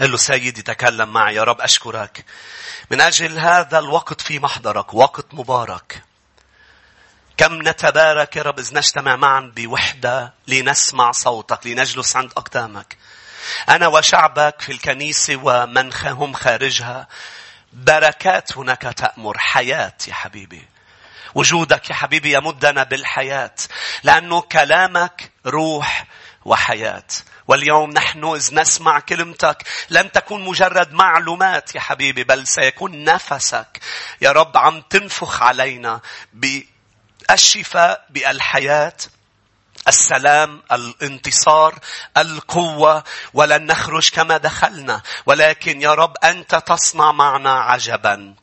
قال له سيدي تكلم معي يا رب أشكرك. من أجل هذا الوقت في محضرك وقت مبارك. كم نتبارك يا رب إذ نجتمع معا بوحدة لنسمع صوتك لنجلس عند أقدامك. أنا وشعبك في الكنيسة ومن هم خارجها. بركات هناك تأمر حياة يا حبيبي. وجودك يا حبيبي يمدنا بالحياة. لأنه كلامك روح وحياة. واليوم نحن إذ نسمع كلمتك لن تكون مجرد معلومات يا حبيبي بل سيكون نفسك. يا رب عم تنفخ علينا بالشفاء بالحياة السلام الانتصار القوة ولن نخرج كما دخلنا. ولكن يا رب أنت تصنع معنا عجبا.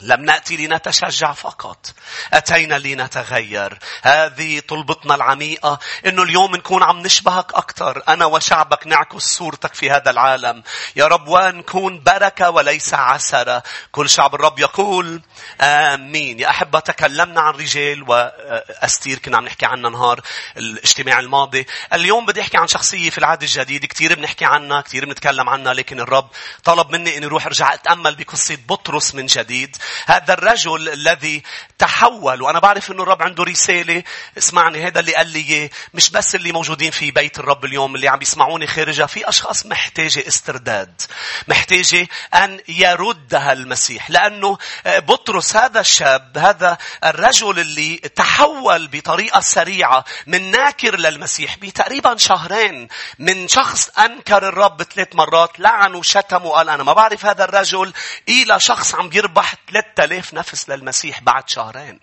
لم نأتي لنتشجع فقط. أتينا لنتغير. هذه طلبتنا العميقة. إنه اليوم نكون عم نشبهك أكثر. أنا وشعبك نعكس صورتك في هذا العالم. يا رب ونكون بركة وليس عسرة. كل شعب الرب يقول آمين. يا أحبة تكلمنا عن رجال وأستير كنا عم نحكي عنها نهار الاجتماع الماضي. اليوم بدي أحكي عن شخصية في العهد الجديد. كثير بنحكي عنها. كثير بنتكلم عنها. لكن الرب طلب مني إني أروح أرجع أتأمل بقصة بطرس من جديد. هذا الرجل الذي تحول وأنا بعرف أنه الرب عنده رسالة اسمعني هذا اللي قال لي مش بس اللي موجودين في بيت الرب اليوم اللي عم يسمعوني خارجها في أشخاص محتاجة استرداد محتاجة أن يردها المسيح لأنه بطرس هذا الشاب هذا الرجل اللي تحول بطريقة سريعة من ناكر للمسيح بتقريبا شهرين من شخص أنكر الرب ثلاث مرات لعن وشتم وقال أنا ما بعرف هذا الرجل إلى شخص عم يربح 3000 نفس للمسيح بعد شهرين.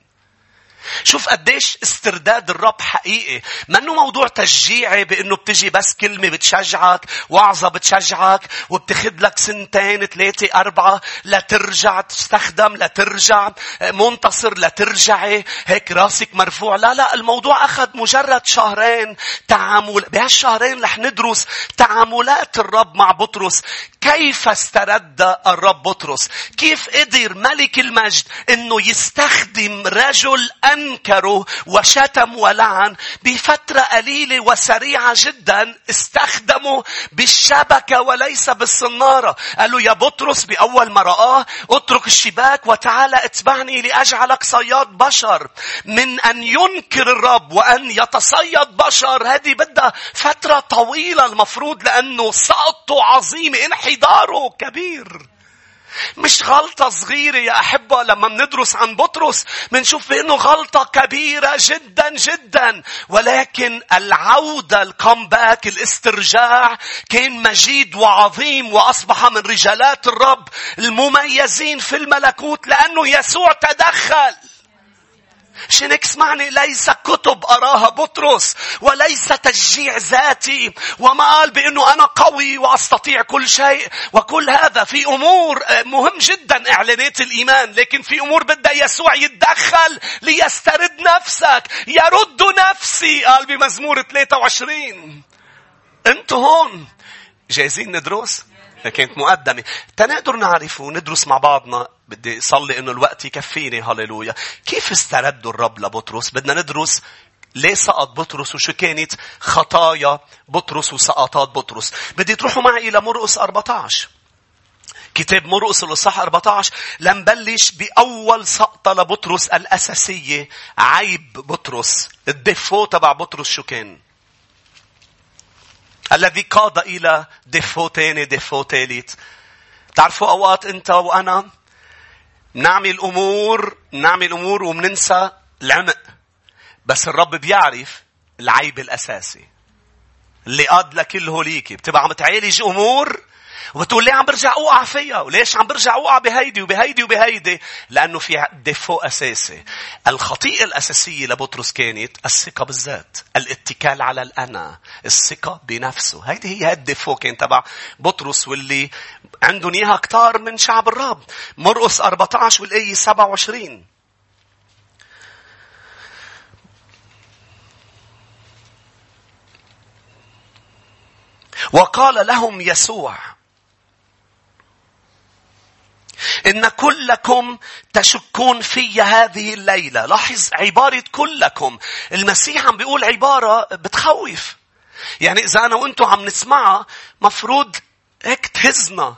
شوف قديش استرداد الرب حقيقي. منه موضوع تشجيعي بإنه بتجي بس كلمة بتشجعك، وعظة بتشجعك، وبتاخذ لك سنتين، ثلاثة، أربعة لترجع تستخدم، لترجع منتصر، لترجعي هيك راسك مرفوع. لا لا الموضوع أخذ مجرد شهرين تعامل. بهالشهرين رح ندرس تعاملات الرب مع بطرس. كيف استرد الرب بطرس؟ كيف قدر ملك المجد إنه يستخدم رجل أنكروا وشتموا ولعن بفترة قليلة وسريعة جدا استخدموا بالشبكة وليس بالصنارة. قالوا يا بطرس بأول ما رآه اترك الشباك وتعال اتبعني لأجعلك صياد بشر. من أن ينكر الرب وأن يتصيد بشر هذه بدها فترة طويلة المفروض لأنه سقطه عظيم انحداره كبير. مش غلطة صغيرة يا أحبة لما بندرس عن بطرس بنشوف بأنه غلطة كبيرة جدا جدا. ولكن العودة الكومباك الاسترجاع كان مجيد وعظيم وأصبح من رجالات الرب المميزين في الملكوت لأنه يسوع تدخل. شنك اسمعني ليس كتب أراها بطرس وليس تشجيع ذاتي. وما قال بأنه أنا قوي وأستطيع كل شيء. وكل هذا في أمور آه، مهم جدا إعلانات الإيمان. لكن في أمور بدأ يسوع يتدخل ليسترد نفسك. يرد نفسي قال بمزمور 23 أنتوا هون. جاهزين ندرس؟ كانت مقدمة. تنقدر نعرف وندرس مع بعضنا. بدي أصلي إنه الوقت يكفيني هللويا. كيف استردوا الرب لبطرس؟ بدنا ندرس ليه سقط بطرس وشو كانت خطايا بطرس وسقطات بطرس. بدي تروحوا معي إلى مرقس 14. كتاب مرقس الإصحاح 14 لنبلش بأول سقطة لبطرس الأساسية عيب بطرس الدفو تبع بطرس شو كان؟ الذي قاد إلى دفو تاني دفو تالت تعرفوا أوقات أنت وأنا نعمل أمور نعمل أمور ومننسى العمق. بس الرب بيعرف العيب الأساسي. اللي قاد لكل هوليك بتبقى عم تعالج أمور وبتقول ليه عم برجع اوقع فيها؟ وليش عم برجع اوقع بهيدي وبهيدي وبهيدي؟ لأنه في défaut أساسي. الخطيئة الأساسية لبطرس كانت الثقة بالذات الاتكال على الأنا الثقة بنفسه. هيدي هي ال défaut كان تبع بطرس واللي عندهم إياها كتار من شعب الرب مرقس 14 والآية 27 وقال لهم يسوع إن كلكم تشكون في هذه الليلة. لاحظ عبارة كلكم. المسيح عم بيقول عبارة بتخوف. يعني إذا أنا وأنتم عم نسمعها مفروض هيك تهزنا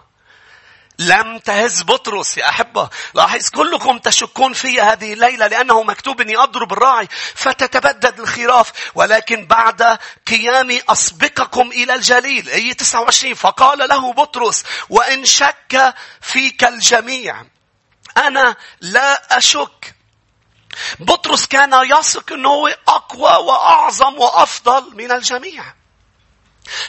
لم تهز بطرس يا أحبة. لاحظ كلكم تشكون في هذه الليلة لأنه مكتوب أني أضرب الراعي فتتبدد الخراف. ولكن بعد قيامي أسبقكم إلى الجليل أي 29 فقال له بطرس وإن شك فيك الجميع. أنا لا أشك. بطرس كان يثق أنه أقوى وأعظم وأفضل من الجميع.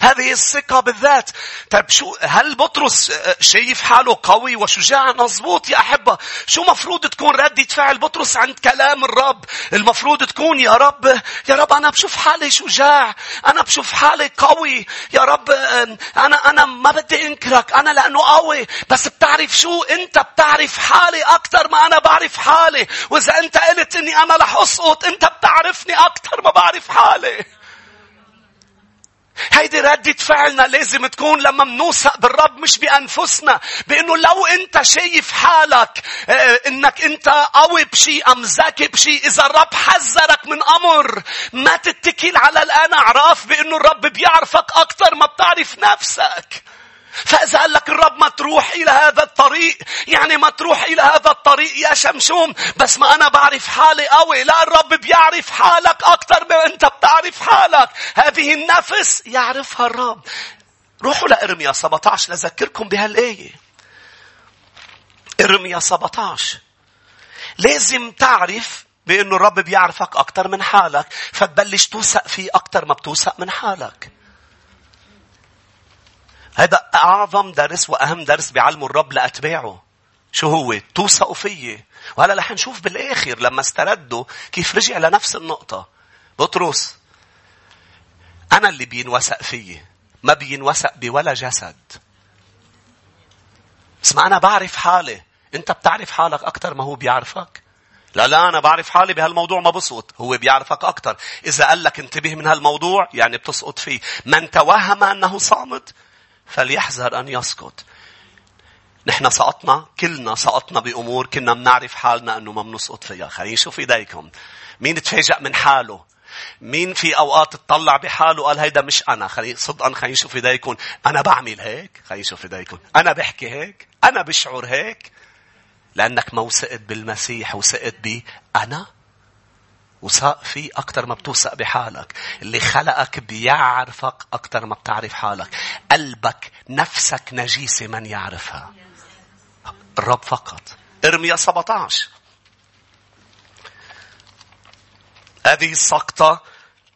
هذه الثقة بالذات. طيب شو هل بطرس آه، شايف حاله قوي وشجاع؟ مضبوط يا أحبة. شو مفروض تكون ردة فعل بطرس عند كلام الرب؟ المفروض تكون يا رب يا رب أنا بشوف حالي شجاع. أنا بشوف حالي قوي. يا رب أنا أنا ما بدي أنكرك. أنا لأنه قوي. بس بتعرف شو؟ أنت بتعرف حالي أكثر ما أنا بعرف حالي. وإذا أنت قلت إني أنا رح أسقط أنت بتعرفني أكثر ما بعرف حالي. هيدي ردة فعلنا لازم تكون لما منوثق بالرب مش بأنفسنا بأنه لو أنت شايف حالك آه، أنك أنت قوي بشيء أم ذكي بشيء إذا الرب حذرك من أمر ما تتكل على الآن أعراف بأنه الرب بيعرفك أكثر ما بتعرف نفسك. فإذا قال لك الرب ما تروح إلى هذا الطريق يعني ما تروح إلى هذا الطريق يا شمشوم بس ما أنا بعرف حالي قوي لا الرب بيعرف حالك أكثر من أنت بتعرف حالك. هذه النفس يعرفها الرب. روحوا لإرميا 17 لذكركم بهالآية. إرميا 17 لازم تعرف بأنه الرب بيعرفك أكثر من حالك فتبلش توثق فيه أكثر ما بتوثق من حالك. هذا أعظم درس وأهم درس بيعلمه الرب لأتباعه. شو هو؟ توثقوا فيي. وهلا رح نشوف بالآخر لما استردوا كيف رجع لنفس النقطة. بطرس أنا اللي بينوثق فيي. ما بينوثق بولا جسد. اسمع أنا بعرف حالي. أنت بتعرف حالك أكثر ما هو بيعرفك. لا لا أنا بعرف حالي بهالموضوع ما بسقط. هو بيعرفك أكثر. إذا قال لك انتبه من هالموضوع يعني بتسقط فيه. من توهم أنه صامت فليحذر أن يسقط. نحن سقطنا كلنا سقطنا بأمور كنا بنعرف حالنا أنه ما بنسقط فيها. خلينا نشوف إيديكم. مين تفاجأ من حاله؟ مين في أوقات تطلع بحاله قال هيدا مش أنا. خلي صدقا خلينا نشوف إيديكم. أنا بعمل هيك. خلينا نشوف إيديكم. أنا بحكي هيك. أنا بشعر هيك. لأنك ما وثقت بالمسيح وثقت بي أنا وثق فيه أكثر ما بتوثق بحالك. اللي خلقك بيعرفك أكثر ما بتعرف حالك. قلبك نفسك نجيسة من يعرفها. الرب فقط. إرميا 17. هذه السقطة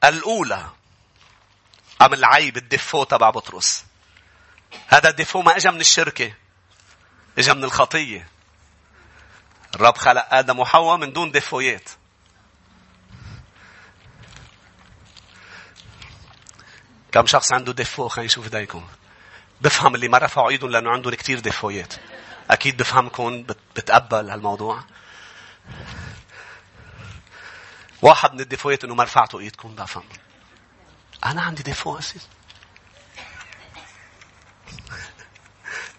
الأولى. أم العيب الدفو تبع بطرس. هذا الدفو ما اجى من الشركة. اجى من الخطية. الرب خلق آدم وحواء من دون دفويات. كم شخص عنده ديفو خلينا نشوف ايديكم بفهم اللي ما رفعوا ايدهم لأنه عندهم كثير ديفويات أكيد بفهمكم بتقبل هالموضوع. واحد من الديفويات إنه ما رفعتوا ايدكم بفهم. أنا عندي ديفو اسيس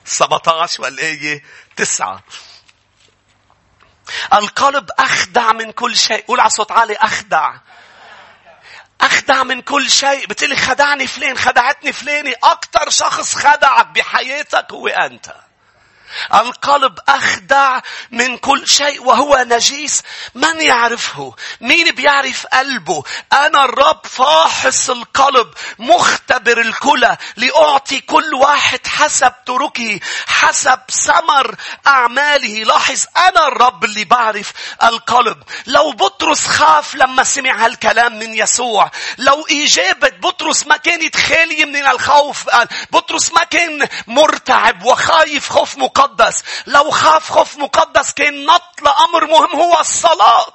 17 والآية 9 القلب أخدع من كل شيء. قول على صوت عالي أخدع. أخدع من كل شيء. بتقولي خدعني فلان خدعتني فلاني. أكتر شخص خدعك بحياتك هو أنت. القلب أخدع من كل شيء وهو نجيس. من يعرفه؟ مين بيعرف قلبه؟ أنا الرب فاحص القلب مختبر الكلى لأعطي كل واحد حسب تركه حسب ثمر أعماله. لاحظ أنا الرب اللي بعرف القلب. لو بطرس خاف لما سمع هالكلام من يسوع. لو إجابة بطرس ما كانت خالية من الخوف. بطرس ما كان مرتعب وخايف خوف مقدس مقدس. لو خاف خوف مقدس كان نط لأمر مهم هو الصلاة.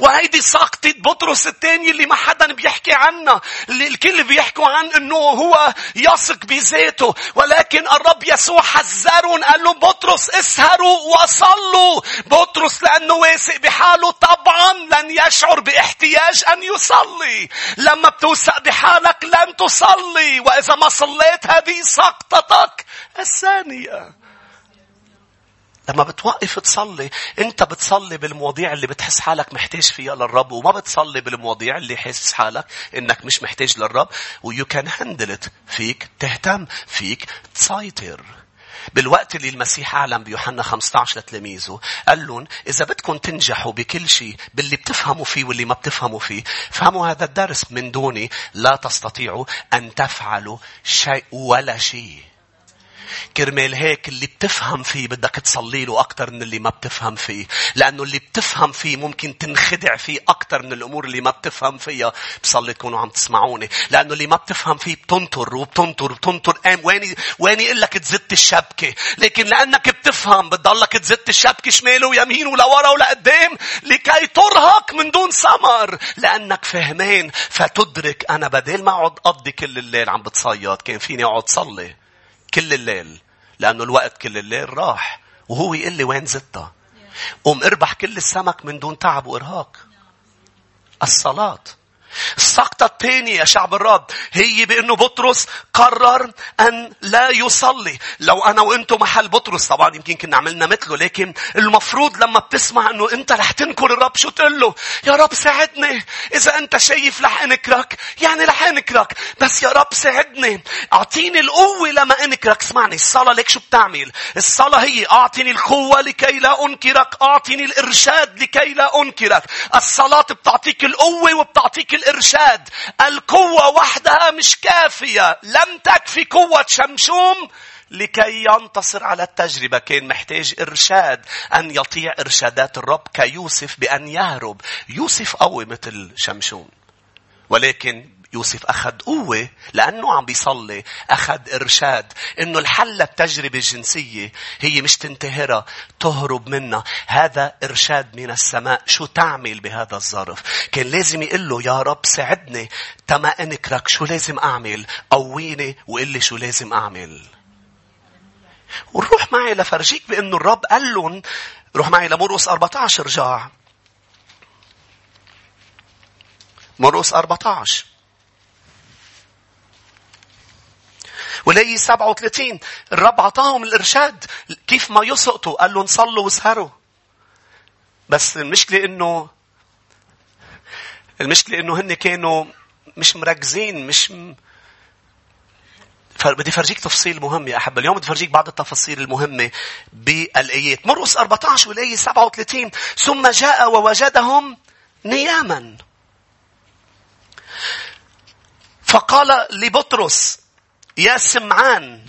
وهيدي ساقطة بطرس الثاني اللي ما حدا بيحكي عنها. اللي الكل بيحكوا عن إنه هو يثق بذاته. ولكن الرب يسوع حذرهم قال له بطرس اسهروا وصلوا. بطرس لأنه واثق بحاله. طبعا لن يشعر باحتياج أن يصلي. لما بتوثق بحالك لن تصلي. وإذا ما صليت هذه سقطتك الثانية. لما بتوقف تصلي انت بتصلي بالمواضيع اللي بتحس حالك محتاج فيها للرب وما بتصلي بالمواضيع اللي حاسس حالك انك مش محتاج للرب ويو كان هاندل فيك تهتم فيك تسيطر. بالوقت اللي المسيح أعلم بيوحنا 15 لتلاميذه قال لهم إذا بدكم تنجحوا بكل شيء باللي بتفهموا فيه واللي ما بتفهموا فيه فهموا هذا الدرس من دوني لا تستطيعوا أن تفعلوا شيء ولا شيء. كرمال هيك اللي بتفهم فيه بدك تصلي له أكثر من اللي ما بتفهم فيه. لأنه اللي بتفهم فيه ممكن تنخدع فيه أكثر من الأمور اللي ما بتفهم فيها. بصلي تكونوا عم تسمعوني. لأنه اللي ما بتفهم فيه بتنطر وبتنطر وبتنطر قام وين وين لك تزت الشبكة. لكن لأنك بتفهم بتضلك تزت الشبكة شمال ويمين ولورا ولقدام لكي ترهق من دون ثمر. لأنك فهمان فتدرك أنا بدل ما أقعد أقضي كل الليل عم بتصيد كان فيني أقعد صلي. كل الليل لأنه الوقت كل الليل راح وهو يقول لي وين زدتها قوم اربح كل السمك من دون تعب وإرهاق. الصلاة. السقطة الثانية يا شعب الرب هي بأنه بطرس قرر أن لا يصلي. لو أنا وأنتم محل بطرس طبعا يمكن كنا عملنا مثله لكن المفروض لما بتسمع أنه أنت رح تنكر الرب شو تقول له؟ يا رب ساعدني. إذا أنت شايف رح أنكرك يعني رح أنكرك. بس يا رب ساعدني. أعطيني القوة لما أنكرك. اسمعني الصلاة ليك شو بتعمل؟ الصلاة هي أعطيني القوة لكي لا أنكرك. أعطيني الإرشاد لكي لا أنكرك. الصلاة بتعطيك القوة وبتعطيك الإرشاد. القوة وحدها مش كافية. لم تكفي قوة شمشوم لكي ينتصر على التجربة كان محتاج إرشاد أن يطيع إرشادات الرب كيوسف بأن يهرب يوسف قوي مثل شمشون ولكن يوسف أخذ قوة لأنه عم بيصلي أخذ إرشاد إنه الحل للتجربة الجنسية هي مش تنتهرها تهرب منها. هذا إرشاد من السماء. شو تعمل بهذا الظرف؟ كان لازم يقول له يا رب ساعدني تما أنكرك شو لازم أعمل؟ قويني وقل لي شو لازم أعمل. وروح معي لفرجيك بأنه الرب قال لهم روح معي لمرقس 14 رجع مرقس 14 ولي 37 الرب عطاهم الإرشاد كيف ما يسقطوا قال لهم صلوا واسهروا بس المشكلة إنه المشكلة إنه هن كانوا مش مركزين مش م... بدي فرجيك تفصيل مهم يا أحبة. اليوم بدي فرجيك بعض التفاصيل المهمة بالآيات. مرقس 14 والآية 37 ثم جاء ووجدهم نياما. فقال لبطرس يا سمعان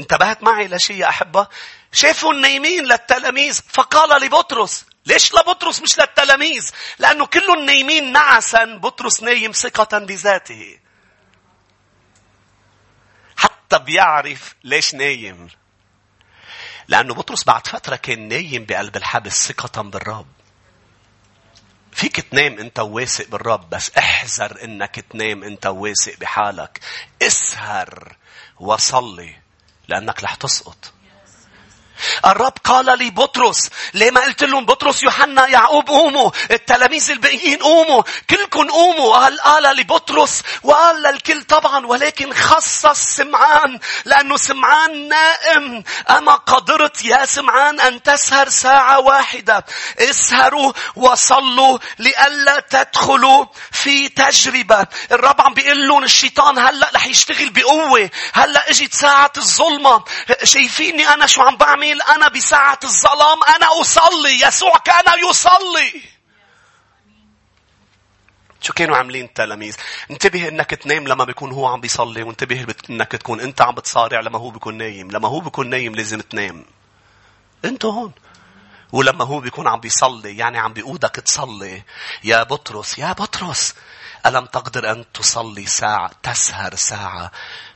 انتبهت معي لشيء يا أحبة. شافوا النايمين للتلاميذ فقال لبطرس ليش لبطرس مش للتلاميذ؟ لأنه كلهم نايمين نعسا بطرس نايم ثقة بذاته. حتى بيعرف ليش نايم. لأنه بطرس بعد فترة كان نايم بقلب الحبس ثقة بالرب. فيك تنام انت واثق بالرب بس احذر انك تنام انت واثق بحالك. اسهر وصلي لأنك رح تسقط. الرب قال لي بطرس ليه ما قلت لهم بطرس يوحنا يعقوب قوموا التلاميذ الباقيين قوموا كلكم قوموا قال قال لبطرس وقال للكل طبعا ولكن خصص سمعان لأنه سمعان نائم. أما قدرت يا سمعان أن تسهر ساعة واحدة اسهروا وصلوا لئلا تدخلوا في تجربة. الرب عم بيقول لهم الشيطان هلأ رح يشتغل بقوة هلأ إجت ساعة الظلمة. شايفيني أنا شو عم بعمل؟ جميل أنا بساعة الظلام أنا أصلي. يسوع كان يصلي. شو كانوا عاملين التلاميذ؟ انتبه إنك تنام لما بيكون هو عم بيصلي وانتبه إنك تكون أنت عم بتصارع لما هو بيكون نايم، لما هو بيكون نايم لازم تنام. أنتوا هون. ولما هو بيكون عم بيصلي يعني عم بيقودك تصلي. يا بطرس يا بطرس ألم تقدر أن تصلي ساعة تسهر ساعة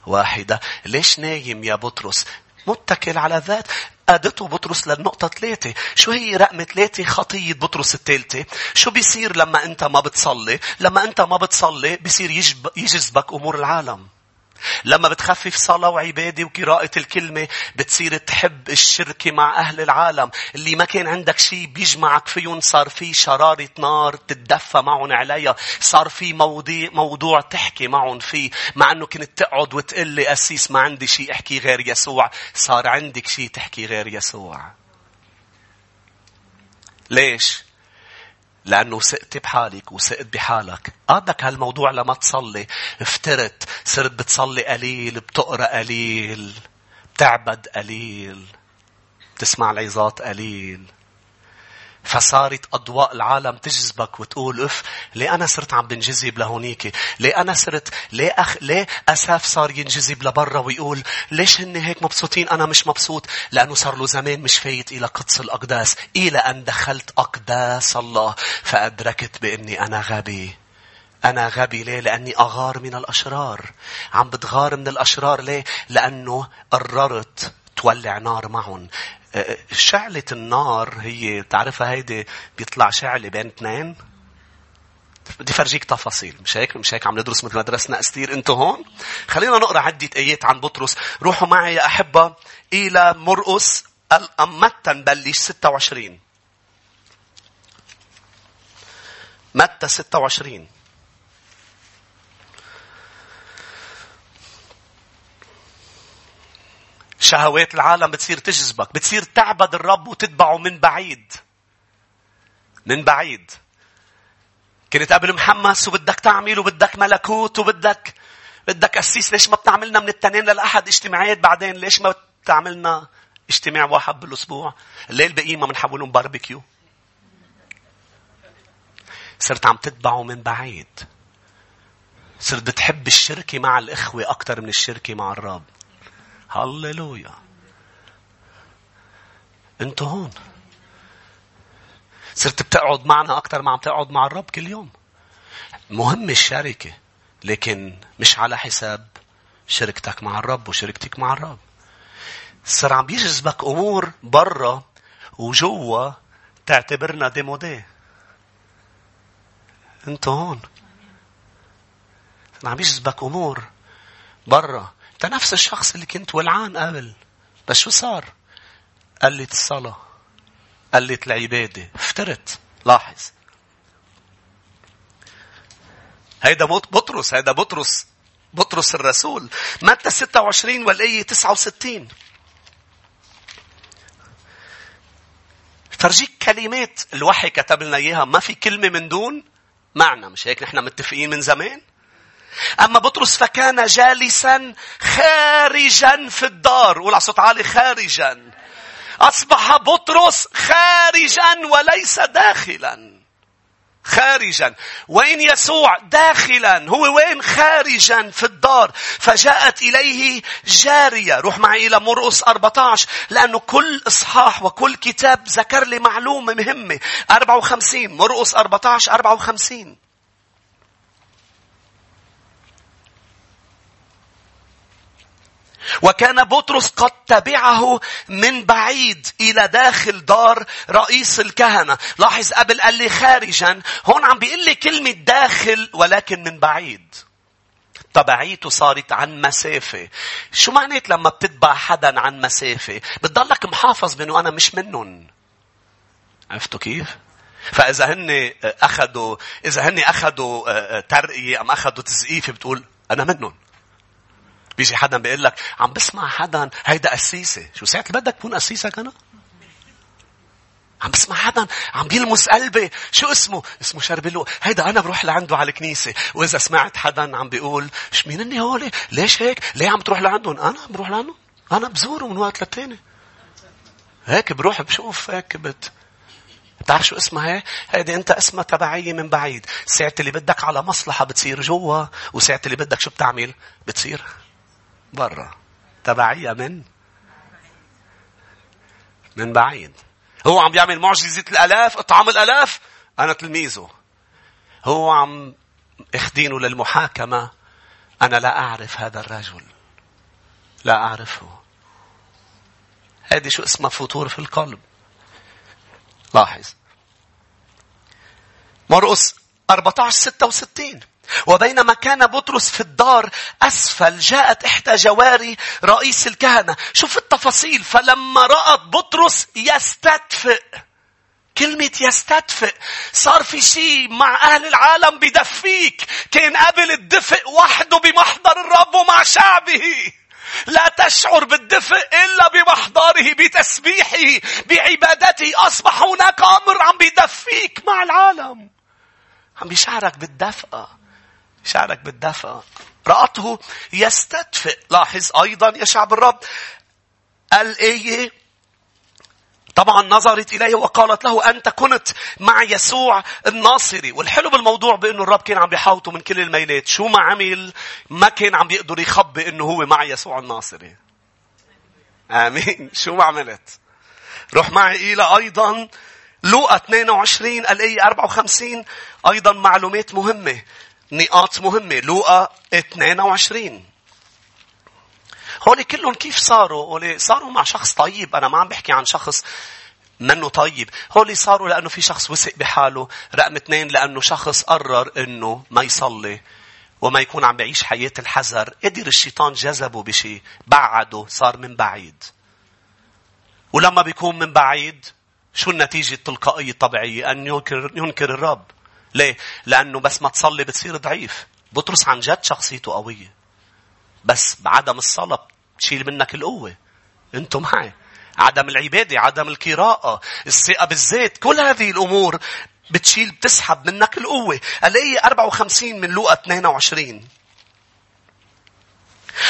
واحدة؟ ليش نايم يا بطرس؟ متكل على ذات. قادته بطرس للنقطة ثلاثة. شو هي رقم ثلاثة خطية بطرس الثالثة؟ شو بيصير لما أنت ما بتصلي؟ لما أنت ما بتصلي بيصير يجذبك أمور العالم. لما بتخفف صلاة وعبادة وقراءة الكلمة بتصير تحب الشركة مع أهل العالم. اللي ما كان عندك شيء بيجمعك فيهم صار في شرارة نار تتدفى معهم عليها. صار في موضوع, موضوع تحكي معهم فيه. مع أنه كنت تقعد وتقول لي أسيس ما عندي شيء أحكي غير يسوع. صار عندك شيء تحكي غير يسوع. ليش؟ لأنه سقت بحالك وسقت بحالك. قادك هالموضوع لما تصلي. افترت. صرت بتصلي قليل. بتقرأ قليل. بتعبد قليل. بتسمع العظات قليل. فصارت أضواء العالم تجذبك وتقول اف ليه أنا صرت عم بنجذب لهونيك ليه أنا صرت ليه أخ ليه أساف صار ينجذب لبرا ويقول ليش هن هيك مبسوطين أنا مش مبسوط لأنه صار له زمان مش فايت إلى قدس الأقداس إلى أن دخلت أقداس الله فأدركت بإني أنا غبي أنا غبي ليه؟ لأني أغار من الأشرار. عم بتغار من الأشرار ليه؟ لأنه قررت تولع نار معهم. شعلة النار هي تعرفها هيدي بيطلع شعلة بين اثنين؟ بدي فرجيك تفاصيل مش هيك؟ مش هيك عم ندرس مثل ما درسنا استير انتو هون؟ خلينا نقرأ عدة آيات عن بطرس. روحوا معي يا أحبة إلى مرقس متى نبلش 26 متى 26 شهوات العالم بتصير تجذبك بتصير تعبد الرب وتتبعه من بعيد. من بعيد. كنت قبل محمس وبدك تعمل وبدك ملكوت وبدك بدك أسيس ليش ما بتعملنا من التنين للأحد اجتماعات بعدين؟ ليش ما بتعملنا اجتماع واحد بالأسبوع؟ الليل بقيمة بنحولهم باربيكيو. صرت عم تتبعه من بعيد. صرت بتحب الشركة مع الإخوة أكثر من الشركة مع الرب. هللويا انت هون. صرت بتقعد معنا أكثر ما عم تقعد مع الرب كل يوم. مهم الشركة لكن مش على حساب شركتك مع الرب وشركتك مع الرب. صار عم بيجذبك أمور برا وجوا تعتبرنا ديمودي انت هون. عم يجذبك أمور برا انت نفس الشخص اللي كنت ولعان قبل. بس شو صار؟ قلت الصلاة قلت العبادة افترت. لاحظ. هيدا بطرس هيدا بطرس. بطرس الرسول. متى 26 والآية 69 فرجيك كلمات. الوحي كتب لنا إياها. ما في كلمة من دون معنى. مش هيك نحن متفقين من زمان؟ أما بطرس فكان جالسا خارجا في الدار. قول على صوت عالي خارجا. أصبح بطرس خارجا وليس داخلا. خارجا. وين يسوع داخلا هو وين؟ خارجا في الدار. فجاءت إليه جارية. روح معي إلى مرقس 14 لأنه كل إصحاح وكل كتاب ذكر لي معلومة مهمة. 54 مرقس 14 54 وكان بطرس قد تبعه من بعيد إلى داخل دار رئيس الكهنة. لاحظ قبل قال لي خارجا. هون عم بيقول لي كلمة داخل ولكن من بعيد. تبعيته صارت عن مسافة. شو معنات لما بتتبع حدا عن مسافة؟ بتضلك محافظ بأنه أنا مش منهم. عرفتوا كيف؟ فإذا هن أخذوا إذا هن أخذوا ترقية أم أخذوا تزقيف بتقول أنا منهم. بيجي حدا بيقول لك عم بسمع حدا هيدا قسيسة. شو ساعة بدك تكون قسيسك أنا؟ عم بسمع حدا عم بيلمس قلبي شو اسمه اسمه شربلو هيدا أنا بروح لعنده على الكنيسة وإذا سمعت حدا عم بيقول مش مين إني هولي ليش هيك ليه عم تروح لعندهم أنا بروح لعندهم أنا بزوره من وقت للتاني هيك بروح بشوف هيك بت بتعرف شو اسمها هي؟ هيدي أنت اسمها تبعية من بعيد. ساعة اللي بدك على مصلحة بتصير جوا، وساعة اللي بدك شو بتعمل؟ بتصير برا تبعية من؟ من بعيد. هو عم بيعمل معجزة الآلاف إطعام الآلاف. أنا تلميذه. هو عم اخدينه للمحاكمة. أنا لا أعرف هذا الرجل. لا أعرفه. هذه شو اسمها؟ فطور في القلب. لاحظ. مرقس 14 66 وبينما كان بطرس في الدار أسفل جاءت إحدى جواري رئيس الكهنة. شوف التفاصيل. فلما رأت بطرس يستدفئ. كلمة يستدفئ. صار في شيء مع أهل العالم بدفيك. كان قبل الدفء وحده بمحضر الرب ومع شعبه. لا تشعر بالدفء إلا بمحضره بتسبيحه بعبادته. أصبح هناك أمر عم بيدفيك مع العالم. عم بيشعرك بالدفء. شعرك بالدفء. رأته يستدفئ. لاحظ أيضا يا شعب الرب. الآية طبعا نظرت إليه وقالت له أنت كنت مع يسوع الناصري. والحلو بالموضوع بأنه الرب كان عم بيحاوطه من كل الميلات. شو ما عمل ما كان عم بيقدر يخبي أنه هو مع يسوع الناصري. آمين. شو ما عملت. روح معي إلى أيضا لوقا 22 الآية 54 أيضا معلومات مهمة. نقاط مهمة لوقا 22 هولي كلهم كيف صاروا؟ هولي صاروا مع شخص طيب. أنا ما عم بحكي عن شخص منه طيب. هولي صاروا لأنه في شخص وثق بحاله. رقم اثنين لأنه شخص قرر أنه ما يصلي. وما يكون عم بعيش حياة الحذر. قدر الشيطان جذبه بشيء. بعده. صار من بعيد. ولما بيكون من بعيد شو النتيجة التلقائية الطبيعية؟ أن ينكر, ينكر الرب. ليه؟ لأنه بس ما تصلي بتصير ضعيف. بطرس عن جد شخصيته قوية. بس بعدم الصلاة تشيل منك القوة. أنتم معي. عدم العبادة، عدم القراءة، الثقة بالذات، كل هذه الأمور بتشيل بتسحب منك القوة. الآية 54 من لوقا 22.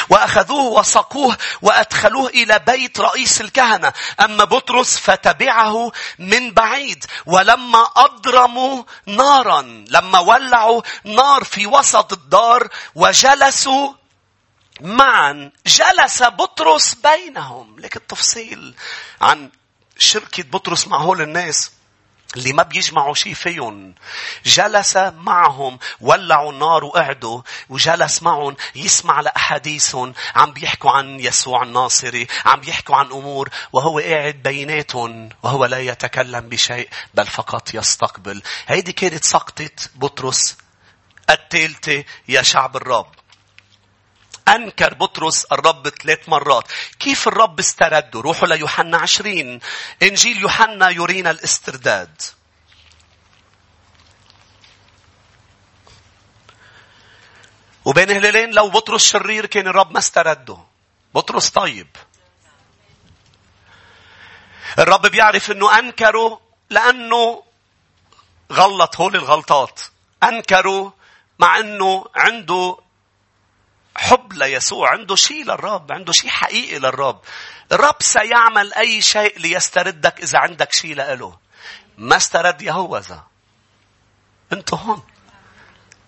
وأخذوه وسقوه وأدخلوه إلى بيت رئيس الكهنة. أما بطرس فتبعه من بعيد. ولما أضرموا نارا لما ولعوا نار في وسط الدار وجلسوا معا جلس بطرس بينهم لك التفصيل عن شركة بطرس مع هول الناس اللي ما بيجمعوا شيء فيهم جلس معهم ولعوا النار وقعدوا وجلس معهم يسمع لأحاديثهم عم بيحكوا عن يسوع الناصري عم بيحكوا عن أمور وهو قاعد بيناتهم وهو لا يتكلم بشيء بل فقط يستقبل. هيدي كانت سقطة بطرس الثالثة يا شعب الرب. أنكر بطرس الرب ثلاث مرات. كيف الرب استرده؟ روحوا ليوحنا عشرين. إنجيل يوحنا يرينا الاسترداد. وبين هلالين لو بطرس شرير كان الرب ما استرده. بطرس طيب. الرب بيعرف إنه أنكره لأنه غلط هول الغلطات. أنكره مع إنه عنده حب ليسوع عنده شيء للرب عنده شيء حقيقي للرب. الرب سيعمل أي شيء ليستردك إذا عندك شيء لإله. ما استرد يهوذا. أنتوا هون.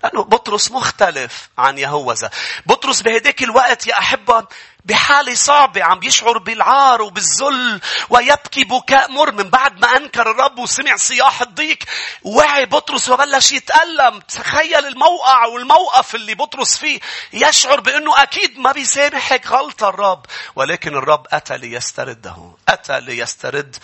لأنه بطرس مختلف عن يهوذا. بطرس بهديك الوقت يا أحبة بحالة صعبة عم بيشعر بالعار وبالذل ويبكي بكاء مر. من بعد ما أنكر الرب وسمع صياح الضيق وعي بطرس وبلش يتألم. تخيل الموقع والموقف اللي بطرس فيه. يشعر بأنه أكيد ما بيسامحك غلطة الرب. ولكن الرب أتى ليسترده أتى ليسترد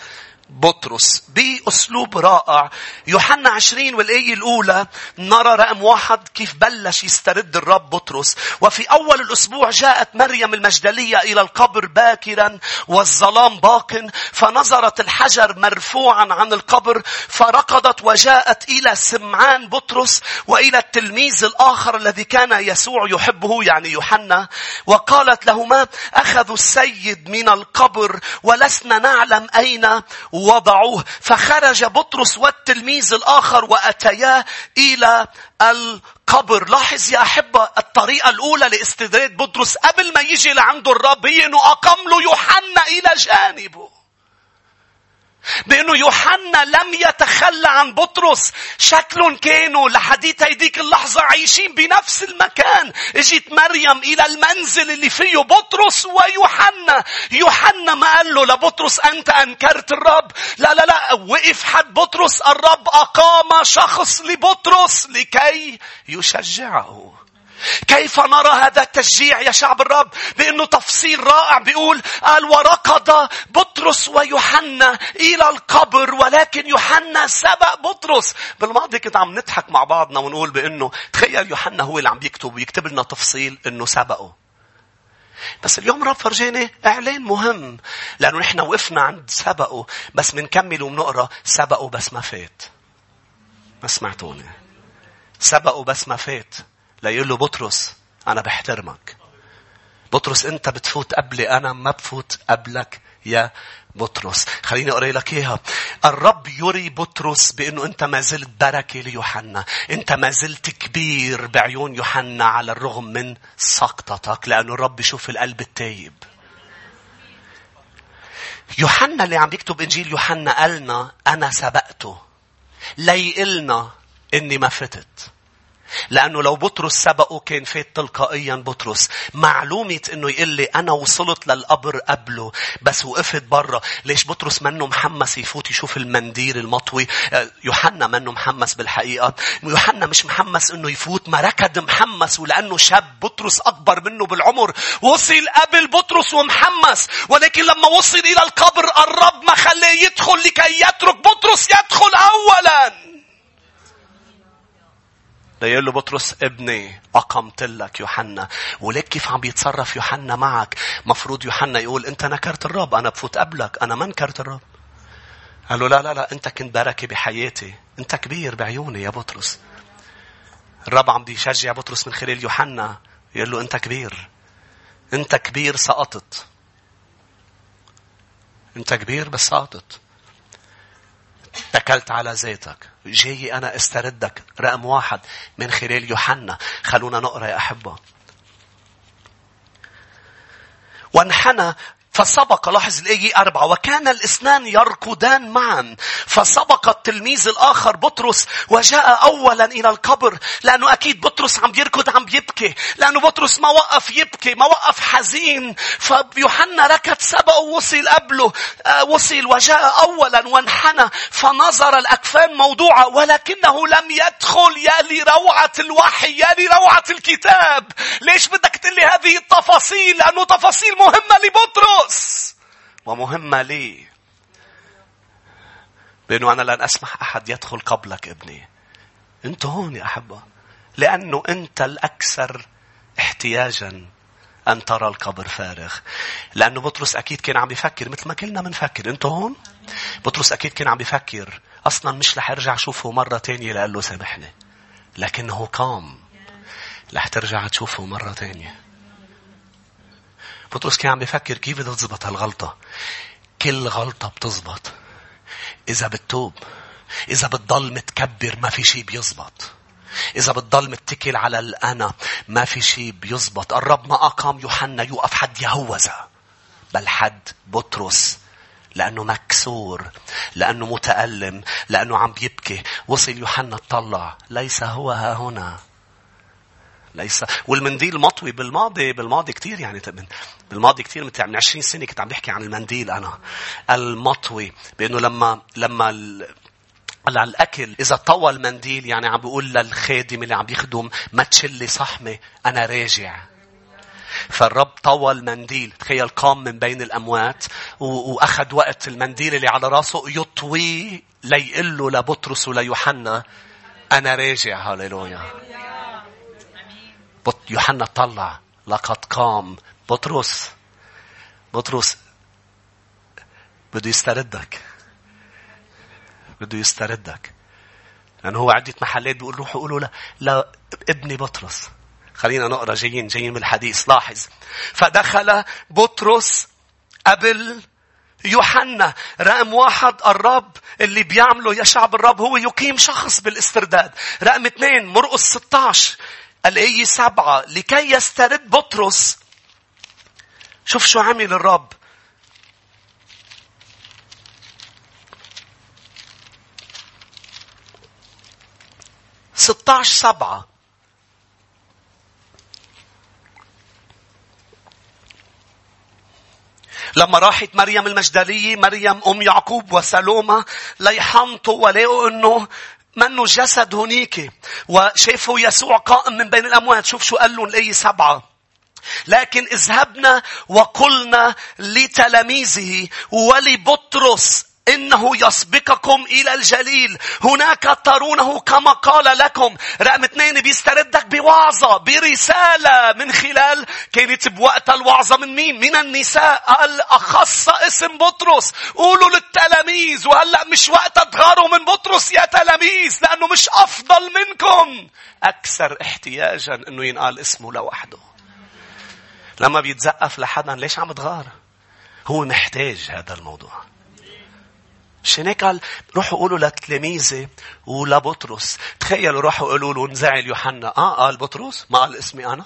بطرس بأسلوب رائع. يوحنا عشرين والآية الأولى نرى رقم واحد كيف بلش يسترد الرب بطرس. وفي أول الأسبوع جاءت مريم المجدلية إلى القبر باكرا والظلام باق فنظرت الحجر مرفوعا عن القبر فرقدت وجاءت إلى سمعان بطرس وإلى التلميذ الآخر الذي كان يسوع يحبه يعني يوحنا وقالت لهما أخذوا السيد من القبر ولسنا نعلم أين وضعوه. فخرج بطرس والتلميذ الآخر وأتيا إلى القبر. لاحظ يا أحبة الطريقة الأولى لاستدراد بطرس قبل ما يجي لعنده الرب أنه أقام له يوحنا إلى جانبه. بأنه يوحنا لم يتخلى عن بطرس. شكلهم كانوا لحديث هيديك اللحظة عايشين بنفس المكان. اجت مريم إلى المنزل اللي فيه بطرس ويوحنا. يوحنا ما قال له لبطرس أنت أنكرت الرب. لا لا لا وقف حد بطرس الرب أقام شخص لبطرس لكي يشجعه. كيف نرى هذا التشجيع يا شعب الرب بأنه تفصيل رائع بيقول قال وركض بطرس ويوحنا إلى القبر ولكن يوحنا سبق بطرس بالماضي كنت عم نضحك مع بعضنا ونقول بأنه تخيل يوحنا هو اللي عم بيكتب ويكتب لنا تفصيل أنه سبقه بس اليوم رب فرجاني إعلان مهم. لأنه نحن وقفنا عند سبقه. بس بنكمل وبنقرأ سبقه بس ما فات. ما سمعتوني. سبقه بس ما فات. ليقول له بطرس أنا بحترمك. بطرس أنت بتفوت قبلي أنا ما بفوت قبلك يا بطرس. خليني أقرأ لك إياها. الرب يري بطرس بأنه أنت ما زلت بركة ليوحنا. أنت ما زلت كبير بعيون يوحنا على الرغم من سقطتك لأنه الرب يشوف القلب التايب. يوحنا اللي عم يكتب إنجيل يوحنا قالنا أنا سبقته. ليقلنا إني ما فتت. لأنه لو بطرس سبقه كان فات تلقائيا بطرس. معلومة أنه يقول لي أنا وصلت للقبر قبله بس وقفت برا. ليش بطرس منه محمس يفوت يشوف المنديل المطوي. آه، يوحنا منه محمس بالحقيقة. يوحنا مش محمس أنه يفوت ما ركض محمس ولأنه شاب بطرس أكبر منه بالعمر. وصل قبل بطرس ومحمس. ولكن لما وصل إلى القبر الرب ما خليه يدخل لكي يترك بطرس يدخل أولاً. ليقول له بطرس ابني أقمت لك يوحنا وليك كيف عم بيتصرف يوحنا معك؟ مفروض يوحنا يقول أنت نكرت الرب أنا بفوت قبلك أنا ما نكرت الرب. قال له لا لا لا أنت كنت بركة بحياتي أنت كبير بعيوني يا بطرس. الرب عم بيشجع بطرس من خلال يوحنا يقول له أنت كبير أنت كبير سقطت أنت كبير بس سقطت. اتكلت على ذاتك جاي أنا استردك. رقم واحد. من خلال يوحنا. خلونا نقرأ يا أحبة. وانحنى فسبق لاحظ الآية أربعة وكان الاثنان يركضان معا. فسبق التلميذ الآخر بطرس وجاء أولا إلى القبر. لأنه أكيد بطرس عم يركض عم يبكي. لأنه بطرس ما وقف يبكي ما وقف حزين. فيوحنا ركض سبقه وصل قبله. آه، وصل وجاء أولا وانحنى. فنظر الأكفان موضوعة ولكنه لم يدخل. يا لروعة الوحي يا لروعة الكتاب. ليش بدك تقول لي هذه التفاصيل؟ لأنه تفاصيل مهمة لبطرس. الرأس ومهمة لي بأنه أنا لن أسمح أحد يدخل قبلك ابني أنت هون يا أحبة لأنه أنت الأكثر احتياجا أن ترى القبر فارغ. لأنه بطرس أكيد كان عم يفكر مثل ما كلنا بنفكر. أنت هون؟ بطرس أكيد كان عم يفكر. أصلا مش رح أرجع أشوفه مرة تانية لقال له سامحني. لكنه قام. رح ترجع تشوفه مرة تانية. بطرس كان عم بيفكر كيف بدها تزبط هالغلطة. كل غلطة بتزبط. إذا بتتوب. إذا بتضل متكبر ما في شيء بيزبط. إذا بتضل متكل على الأنا ما في شيء بيزبط. الرب ما أقام يوحنا يوقف حد يهوذا. بل حد بطرس. لأنه مكسور. لأنه متألم. لأنه عم بيبكي. وصل يوحنا اطلع. ليس هو ها هنا. ليس. والمنديل مطوي بالماضي بالماضي كثير يعني بالماضي كثير من 20 سنة كنت عم بحكي عن المنديل أنا. المطوي بأنه لما لما على الأكل إذا طوى المنديل يعني عم بيقول للخادم اللي عم يخدم ما تشلي صحمة أنا راجع. فالرب طوى المنديل. تخيل قام من بين الأموات وأخذ وقت المنديل اللي على راسه يطوي ليقول له لبطرس وليوحنا أنا راجع. هاليلويا يوحنا طلع. لقد قام بطرس. بطرس بده يستردك. بده يستردك. لأنه هو عدة محلات بيقول روحوا قولوا لا, لا ابني بطرس. خلينا نقرأ جايين جايين بالحديث لاحظ. فدخل بطرس قبل يوحنا. رقم واحد الرب اللي بيعمله يا شعب الرب هو يقيم شخص بالاسترداد. رقم اثنين مرقس 16 الآية سبعة لكي يسترد بطرس. شوف شو عمل الرب. ستة سبعة. لما راحت مريم المجدلية مريم أم يعقوب وسلومة ليحنطوا ولقوا أنه منه جسد هنيك؟ وشافوا يسوع قائم من بين الأموات. شوف شو قال لهم الآية سبعة لكن اذهبنا وقلنا لتلاميذه ولبطرس إنه يسبقكم إلى الجليل. هناك ترونه كما قال لكم. رقم اثنين بيستردك بوعظة برسالة من خلال كانت بوقت الوعظة من مين؟ من النساء الأخص اسم بطرس. قولوا للتلاميذ وهلأ مش وقت تغاروا من بطرس يا تلاميذ لأنه مش أفضل منكم. أكثر احتياجا أنه ينقال اسمه لوحده. لما بيتزقف لحدا ليش عم تغار هو محتاج هذا الموضوع عشان هيك قال روحوا قولوا لتلاميذي ولبطرس. تخيلوا روحوا قولوا له انزعل يوحنا. آه قال بطرس ما قال اسمي أنا؟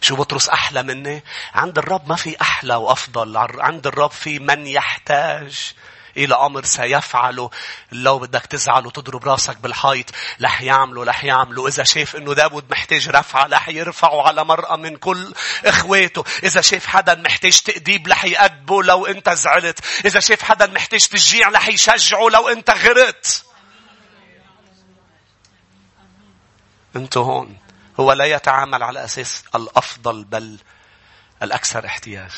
شو بطرس أحلى مني؟ عند الرب ما في أحلى وأفضل. عند الرب في من يحتاج. إلى أمر سيفعله. لو بدك تزعل وتضرب راسك بالحيط رح يعمله رح يعمله إذا شاف إنه داود محتاج رفعة رح يرفعه على مرأة من كل إخواته. إذا شاف حدا محتاج تأديب رح يأدبه لو أنت زعلت. إذا شاف حدا محتاج تشجيع رح يشجعه لو أنت غرت أنتوا هون. هو لا يتعامل على أساس الأفضل بل الأكثر احتياج.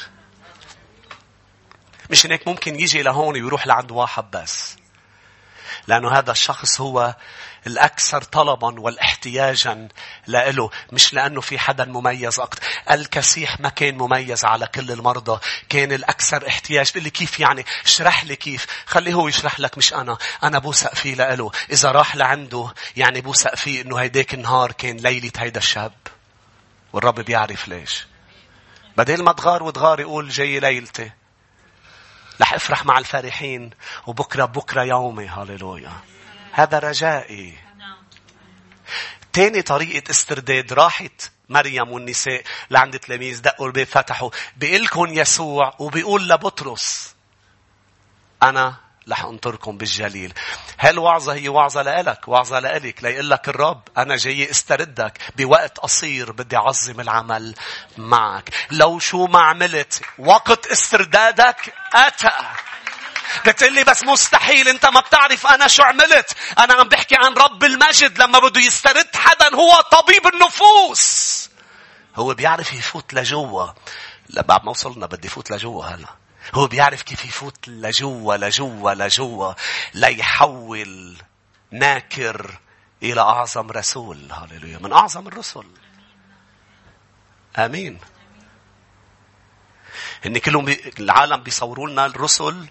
مش هيك ممكن يجي لهون ويروح لعند واحد بس. لأنه هذا الشخص هو الأكثر طلبا والاحتياجا لإله مش لأنه في حدا مميز أكثر الكسيح ما كان مميز على كل المرضى كان الأكثر احتياج. اللي كيف يعني؟ اشرح لي كيف. خليه هو يشرح لك مش أنا. أنا بوثق فيه لإله. إذا راح لعنده يعني بوثق فيه إنه هيداك النهار كان ليلة هيدا الشاب. والرب بيعرف ليش. بدل ما تغار وتغار يقول جاي ليلتي. رح افرح مع الفرحين وبكرة بكرة يومي. هاليلويا. هذا رجائي. تاني طريقة استرداد راحت مريم والنساء لعند تلاميذ دقوا الباب فتحوا. بيقول يسوع وبيقول لبطرس أنا رح انطركم بالجليل. هالوعظة هي وعظة لإلك، وعظة لإلك، ليقول لك الرب أنا جاي استردك بوقت قصير بدي أعظم العمل معك. لو شو ما عملت وقت استردادك أتى. بتقلي بس مستحيل أنت ما بتعرف أنا شو عملت أنا عم بحكي عن رب المجد لما بده يسترد حدا هو طبيب النفوس هو بيعرف يفوت لجوا بعد ما وصلنا بدي فوت لجوا هلا هو بيعرف كيف يفوت لجوا لجوا لجوا ليحول ناكر إلى أعظم رسول. هللويا. من أعظم الرسل. آمين. هن كلهم بي... العالم بيصوروا لنا الرسل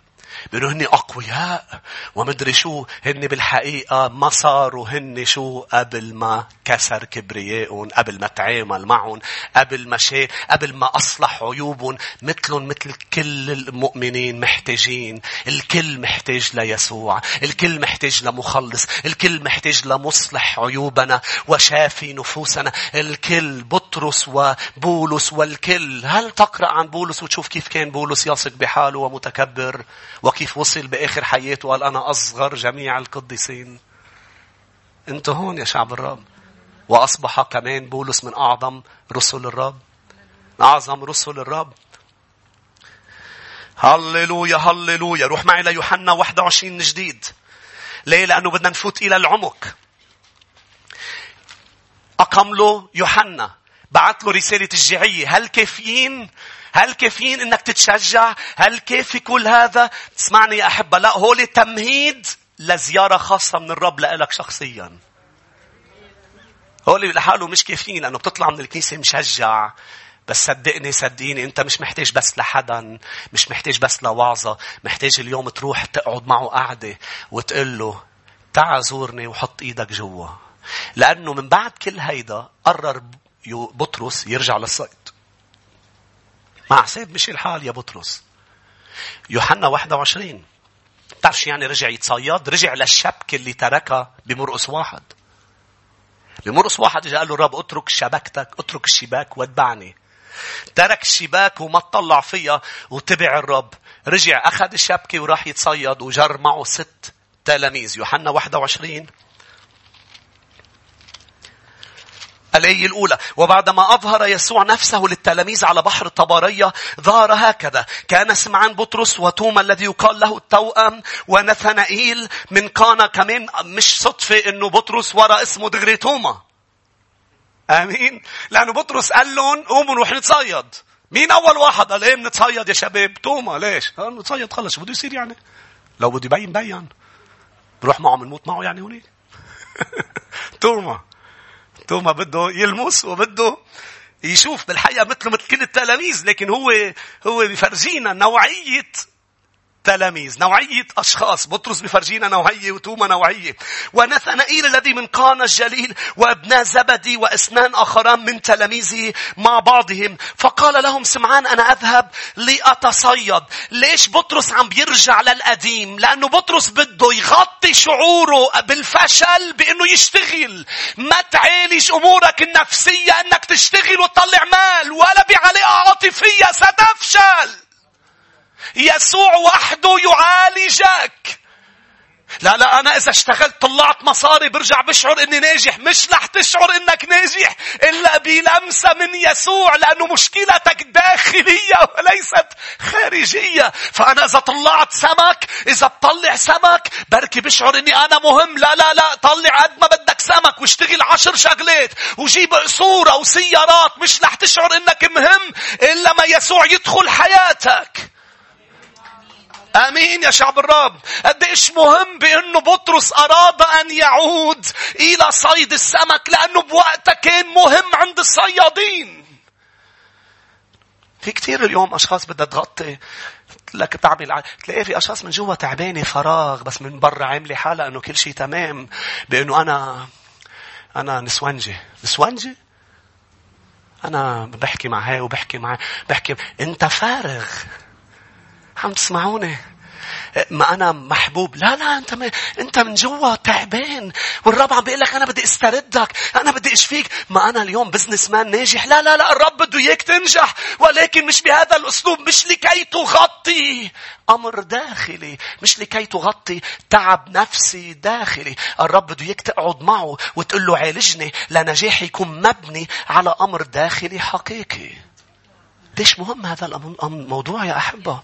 بيقولوا هن أقوياء ومدري شو هن بالحقيقة ما صاروا هن شو قبل ما كسر كبريائهم قبل ما تعامل معهم قبل ما شيء قبل ما أصلح عيوبهم مثلهم مثل كل المؤمنين محتاجين الكل محتاج ليسوع الكل محتاج لمخلص الكل محتاج لمصلح عيوبنا وشافي نفوسنا الكل بطرس وبولس والكل هل تقرأ عن بولس وتشوف كيف كان بولس يثق بحاله ومتكبر؟ وكيف وصل بآخر حياته؟ قال أنا أصغر جميع القديسين. أنت هون يا شعب الرب. وأصبح كمان بولس من أعظم رسل الرب. أعظم رسل الرب. هللويا هللويا. روح معي ليوحنا 21 جديد. ليه؟ لأنه بدنا نفوت إلى العمق. أقام له يوحنا. بعت له رسالة الجعية. هل كافيين هل كافيين إنك تتشجع؟ هل كافي كل هذا؟ تسمعني يا أحبة لا هو تمهيد لزيارة خاصة من الرب لك شخصيا. هو اللي لحاله مش كافيين لأنه بتطلع من الكنيسة مشجع. بس صدقني صدقيني أنت مش محتاج بس لحدا مش محتاج بس لوعظة محتاج اليوم تروح تقعد معه قعدة وتقول له تعا زورني وحط إيدك جوا لأنه من بعد كل هيدا قرر بطرس يرجع للصيد مع حساب مش الحال يا بطرس. يوحنا 21 بتعرف يعني رجع يتصيد؟ رجع للشبكة اللي تركها بمرقص واحد. بمرقص واحد اجى قال له الرب اترك شبكتك اترك الشباك واتبعني. ترك الشباك وما طلع فيها وتبع الرب. رجع أخذ الشبكة وراح يتصيد وجر معه ست تلاميذ. يوحنا 21 الآية الأولى وبعدما أظهر يسوع نفسه للتلاميذ على بحر طبرية ظهر هكذا كان سمعان بطرس وتوما الذي يقال له التوأم ونثنائيل من قانا كمان مش صدفة إنه بطرس ورا اسمه دغري توما. آمين؟ لأنه بطرس قال لهم قوموا نروح نتصيد. مين أول واحد قال إيه بنتصيد يا شباب؟ توما. ليش؟ قال نتصيد خلص شو بده يصير يعني. لو بده يبين بين. بروح معه بنموت معه يعني هونيك. توما. توما بده يلمس وبده يشوف بالحقيقة مثله مثل كل التلاميذ لكن هو هو بفرجينا نوعية تلاميذ نوعية أشخاص. بطرس بفرجينا نوعية وتوما نوعية. ونثنائيل الذي من قانا الجليل وابناء زبدي واثنان آخران من تلاميذه مع بعضهم. فقال لهم سمعان أنا أذهب لأتصيد. ليش بطرس عم بيرجع للقديم؟ لأنه بطرس بده يغطي شعوره بالفشل بأنه يشتغل. ما تعالج أمورك النفسية أنك تشتغل وتطلع مال ولا بعلاقة عاطفية ستفشل يسوع وحده يعالجك لا لا أنا إذا اشتغلت طلعت مصاري برجع بشعر إني ناجح مش رح تشعر إنك ناجح إلا بلمسة من يسوع لأنه مشكلتك داخلية وليست خارجية. فأنا إذا طلعت سمك إذا بطلع سمك بركي بشعر إني أنا مهم. لا لا لا طلع قد ما بدك سمك واشتغل عشر شغلات وجيب قصورة وسيارات مش رح تشعر إنك مهم إلا ما يسوع يدخل حياتك. آمين يا شعب الرب. قديش مهم بأنه بطرس أراد أن يعود إلى صيد السمك؟ لأنه بوقتها كان مهم عند الصيادين. في كثير اليوم أشخاص بدها تغطي لك تعمل تلاقي في أشخاص من جوا تعبانة فراغ بس من برا عاملة حالها إنه كل شيء تمام. بأنه أنا أنا نسونجي نسونجي أنا بحكي مع هاي وبحكي مع بحكي أنت فارغ. عم تسمعوني؟ ما أنا محبوب. لا لا أنت ما أنت من جوا تعبان. والرب عم بيقول لك أنا بدي استردك. أنا بدي أشفيك ما أنا اليوم businessman ناجح. لا لا لا الرب بده إياك تنجح. ولكن مش بهذا الأسلوب مش لكي تغطي. أمر داخلي مش لكي تغطي. تعب نفسي داخلي. الرب بده إياك تقعد معه وتقول له عالجني. لنجاحي يكون مبني على أمر داخلي حقيقي. ليش مهم هذا الموضوع يا أحبة؟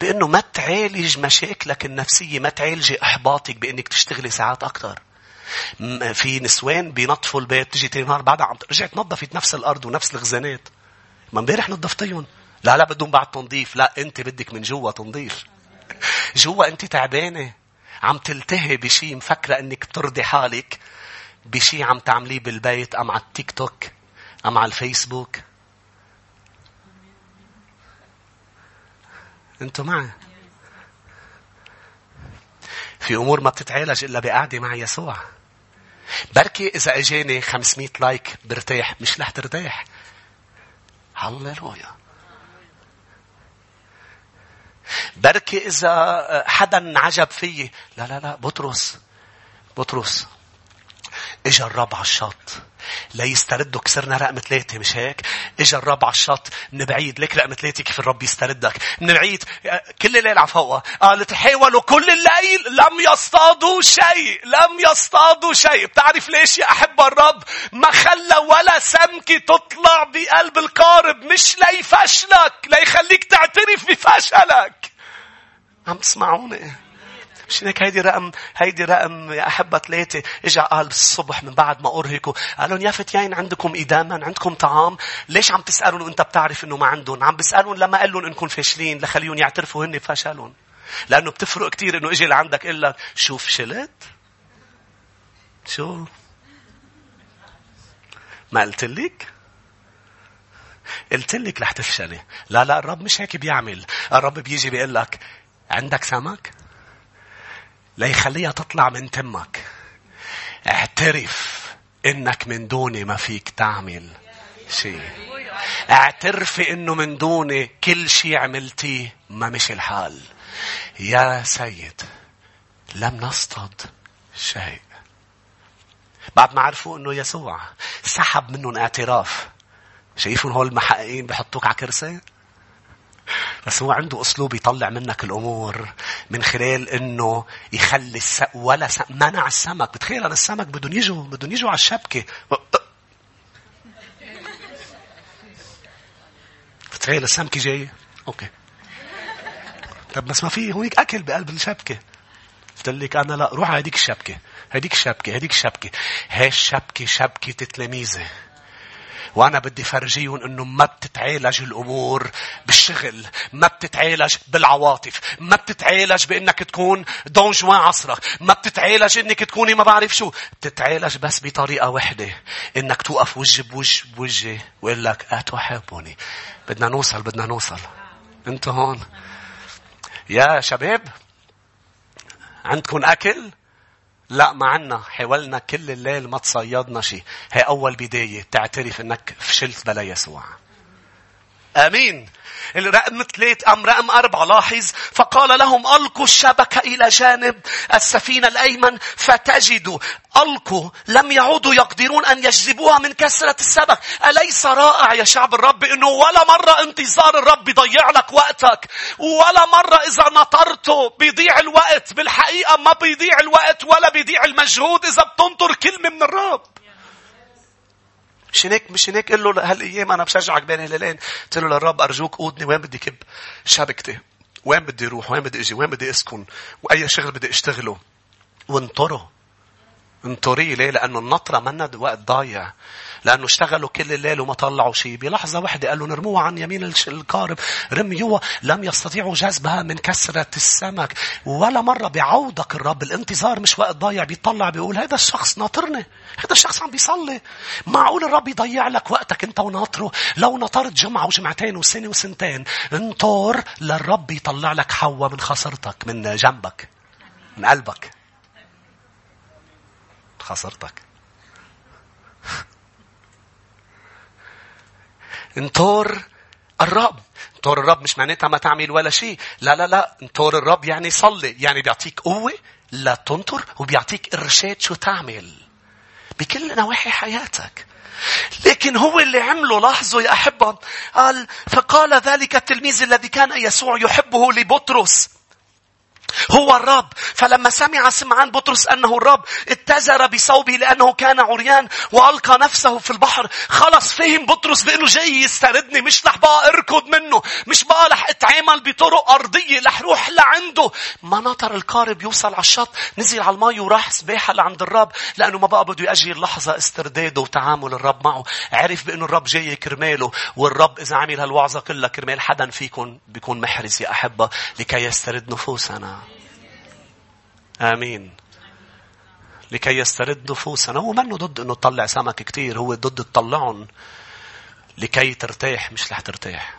بأنه ما تعالج مشاكلك النفسية ما تعالجي إحباطك بأنك تشتغلي ساعات أكثر في نسوان بينظفوا البيت تجي تاني نهار بعدها عم رجعت نظفت نفس الأرض ونفس الخزانات ما امبارح نظفتيهم. لا لا بدهم بعد تنظيف. لا أنت بدك من جوا تنظيف. جوا أنت تعبانة. عم تلتهي بشي مفكرة أنك بترضي حالك بشي عم تعمليه بالبيت أم على التيك توك أم على الفيسبوك. أنتوا معي. في أمور ما بتتعالج إلا بقعدة مع يسوع. بركي إذا إجاني 500 لايك برتاح مش رح ترتاح. هللويا بركي إذا حدا عجب فيي. لا لا لا بطرس. بطرس. اجى الرب على الشط ليستردوا كسرنا رقم ثلاثة مش هيك؟ اجى الرب على الشط من بعيد ليك رقم ثلاثة كيف الرب يستردك؟ من بعيد كل الليل على فوقها قال تحاولوا كل الليل لم يصطادوا شيء لم يصطادوا شيء. بتعرف ليش يا أحب الرب؟ ما خلى ولا سمكة تطلع بقلب القارب مش ليفشلك ليخليك تعترف بفشلك. عم تسمعوني؟ مش هيك هيدي رقم هيدي رقم يا أحبة ثلاثة؟ إجا قال بالصبح من بعد ما أرهقوا. قالوا يا فتيين عندكم إداما عندكم طعام ليش عم تسألون وأنت بتعرف إنه ما عندهم؟ عم بيسألون لما قال لهم إنكم فاشلين لخليهم يعترفوا هن فشلهم. لأنه بتفرق كثير إنه إجي لعندك إلا لك شو فشلت شو؟ ما قلت لك؟ قلت لك رح تفشلي. لا لا الرب مش هيك بيعمل. الرب بيجي بيقول لك عندك سمك؟ ليخليها تطلع من تمك. اعترف إنك من دوني ما فيك تعمل شيء. اعترفي إنه من دوني كل شيء عملتيه ما مش الحال. يا سيد لم نصطد شيء. بعد ما عرفوا إنه يسوع سحب منهم اعتراف. شايفون هول المحققين بحطوك على كرسي؟ بس هو عنده أسلوب يطلع منك الأمور من خلال إنه يخلي الس... ولا س... منع السمك. بتخيل أنا السمك بدهم يجوا بدهم يجوا على الشبكة. بتخيل السمكة جاية؟ okay. طب بس ما في هويك أكل بقلب الشبكة. قلت لك أنا لا روح على هديك الشبكة. هديك الشبكة هديك الشبكة. هاي الشبكة شبكة تلاميذه وأنا بدي فرجيهم أنه ما بتتعالج الأمور بالشغل ما بتتعالج بالعواطف ما بتتعالج بأنك تكون دون جوان عصرك ما بتتعالج أنك تكوني ما بعرف شو. بتتعالج بس بطريقة وحدة أنك توقف وجه بوجه بوجه ويقول لك أتحبني بدنا نوصل بدنا نوصل. أنت هون. يا شباب عندكم أكل؟ لا ما عنا حاولنا كل الليل ما تصيدنا شيء. هي أول بداية تعترف أنك فشلت بلا يسوع. آمين. الرقم ثلاث أم رقم اربعه لاحظ. فقال لهم ألقوا الشبكه إلى جانب السفينة الأيمن فتجدوا ألقوا لم يعودوا يقدرون أن يجذبوها من كثره السبك. أليس رائع يا شعب الرب إنه ولا مرة انتظار الرب يضيع لك وقتك؟ ولا مرة إذا نطرته بيضيع الوقت. بالحقيقة ما بيضيع الوقت ولا بيضيع المجهود إذا بتنطر كلمة من الرب. مش هيك مش هيك قل له هالأيام أنا بشجعك بين هلالين قلت له للرب أرجوك قودني وين بدي كب؟ شبكتي وين بدي أروح؟ وين بدي أجي؟ وين بدي أسكن؟ وأي شغل بدي أشتغله. وانطره. انطريه ليه لأنه النطرة منا وقت ضايع. لأنه اشتغلوا كل الليل وما طلعوا شيء بلحظة واحدة قالوا نرموها عن يمين القارب رميوها لم يستطيعوا جذبها من كثرة السمك. ولا مرة بعودك الرب. الانتظار مش وقت ضايع. بيطلع بيقول هذا الشخص ناطرني. هذا الشخص عم بيصلي. معقول الرب يضيع لك وقتك انت وناطره؟ لو نطرت جمعة وجمعتين وسنة وسنتين انطر للرب يطلع لك حوا من خسرتك من جنبك من قلبك. خسرتك انطر الرب. انطر الرب مش معناتها ما تعمل ولا شيء. لا لا لا. انطر الرب يعني صلي. يعني بيعطيك قوة لا تنطر وبيعطيك إرشاد شو تعمل. بكل نواحي حياتك. لكن هو اللي عمله. لاحظوا يا أحبة. قال فقال ذلك التلميذ الذي كان يسوع يحبه لبطرس. هو الرب. فلما سمع سمعان بطرس أنه الرب اتزر بثوبه لأنه كان عريان وألقى نفسه في البحر. خلص فهم بطرس بأنه جاي يستردني. مش رح بقى أركض منه. مش بقى رح أتعامل بطرق أرضية. رح روح لعنده. ما نطر القارب يوصل على الشط. نزل على المي وراح سباحة لعند الرب. لأنه ما بقى بده يأجي اللحظة استرداده وتعامل الرب معه. عرف بأنه الرب جاي كرماله. والرب إذا عمل هالوعظة كلها كرمال حدا فيكم بيكون محرز يا أحبة لكي يسترد نفوسنا. آمين. لكي يسترد نفوسنا هو منه ضد إنه تطلع سمك كتير هو ضد تطلعهم. لكي ترتاح مش رح ترتاح.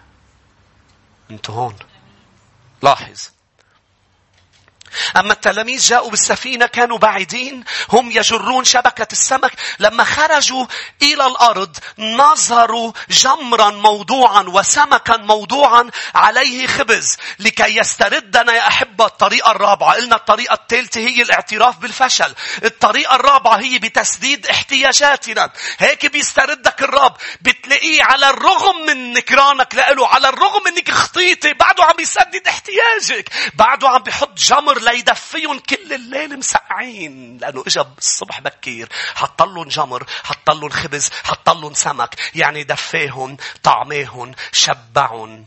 أنتوا هون. لاحظ. أما التلاميذ جاءوا بالسفينة كانوا بعيدين هم يجرون شبكة السمك. لما خرجوا إلى الأرض نظروا جمرا موضوعا وسمكا موضوعا عليه خبز. لكي يستردنا يا أحبة الطريقة الرابعة. قلنا الطريقة الثالثة هي الاعتراف بالفشل. الطريقة الرابعة هي بتسديد احتياجاتنا. هيك بيستردك الرب. بتلاقيه على الرغم من نكرانك له على الرغم انك خطيتي بعده عم بيسدد احتياجك بعده عم بيحط جمر ليدفيهم كل الليل مسقعين لأنه إجا الصبح بكير حط لهم جمر حط لهم خبز حط لهم سمك يعني دفاهم طعماهم شبعهم.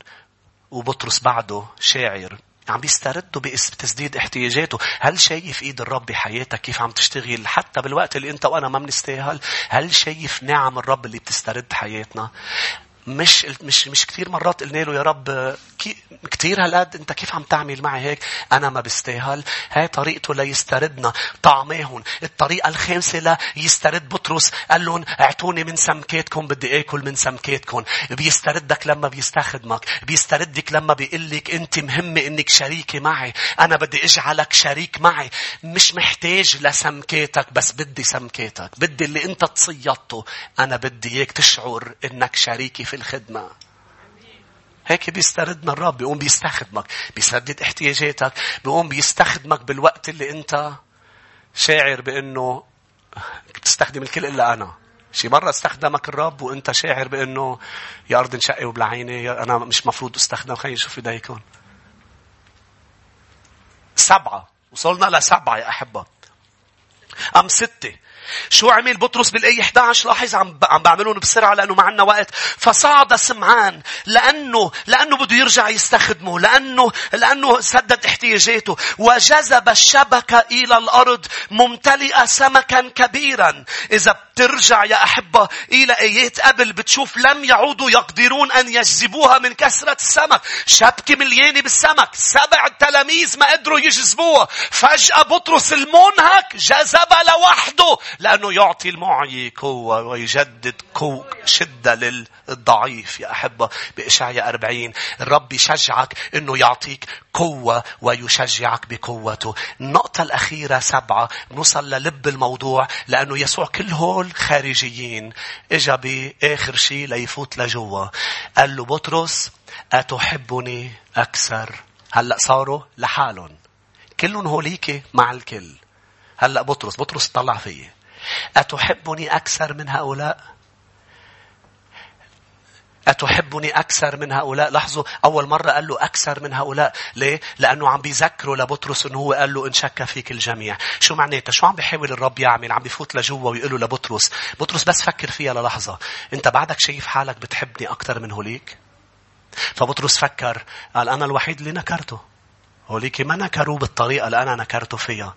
وبطرس بعده شاعر عم بيستردوا بتسديد احتياجاته. هل شايف إيد الرب بحياتك كيف عم تشتغل؟ حتى بالوقت اللي أنت وأنا ما بنستاهل. هل شايف نعم الرب اللي بتسترد حياتنا؟ مش مش مش كثير مرات قلنا له يا رب كثير هالقد انت كيف عم تعمل معي هيك؟ أنا ما بستاهل. هاي طريقته ليستردنا. طعماهم الطريقة الخامسة ليسترد بطرس. قال لهم أعطوني من سمكاتكم بدي آكل من سمكاتكم. بيستردك لما بيستخدمك. بيستردك لما بيقول لك أنت مهمة إنك شريكة معي. أنا بدي اجعلك شريك معي. مش محتاج لسمكاتك بس بدي سمكاتك. بدي اللي أنت تصيدته أنا بدي إياك تشعر إنك شريكي في الخدمة. هيك بيستردنا الرب بيقوم بيستخدمك بيسدد احتياجاتك بيقوم بيستخدمك بالوقت اللي انت شاعر بأنه بتستخدم الكل إلا أنا. شي مرة استخدمك الرب وأنت شاعر بأنه يا أرض انشقي وبلعيني أنا مش مفروض أستخدم خلينا نشوف ايديكم سبعة. وصلنا لسبعة يا أحبة. أم ستة. شو عمل بطرس بالآية 11 لاحظ عم عم بعملهم بسرعة لأنه ما عندنا وقت. فصعد سمعان لأنه لأنه بده يرجع يستخدمه لأنه لأنه سدد احتياجاته. وجذب الشبكة إلى الأرض ممتلئة سمكا كبيرا. إذا بترجع يا أحبة إلى آيات قبل بتشوف لم يعودوا يقدرون أن يجذبوها من كثرة السمك. شبكة مليانة بالسمك. سبع تلاميذ ما قدروا يجذبوها. فجأة بطرس المنهك جذب لوحده. لأنه يعطي المعي قوة ويجدد قوة شدة للضعيف. يا أحبة بإشعياء أربعين الرب يشجعك أنه يعطيك قوة ويشجعك بقوته. النقطة الأخيرة سبعة نوصل للب الموضوع لأنه يسوع كل هول خارجيين إجا بآخر شيء ليفوت لجوا. قال له بطرس أتحبني أكثر؟ هلأ صاروا لحالهم. كلهم هوليك مع الكل. هلأ بطرس بطرس طلع فيي. أتحبني أكثر من هؤلاء أتحبني أكثر من هؤلاء لاحظوا أول مرة قال له أكثر من هؤلاء ليه؟ لأنه عم بيذكروا لبطرس أنه هو قال له إن شك فيك الجميع شو معناتها؟ شو عم بيحاول الرب يعمل؟ عم بيفوت لجوا ويقول له لبطرس بطرس بس فكر فيها للحظة أنت بعدك شايف حالك بتحبني أكثر من هوليك؟ فبطرس فكر قال أنا الوحيد اللي نكرته هوليك ما نكروا بالطريقة اللي أنا نكرته فيها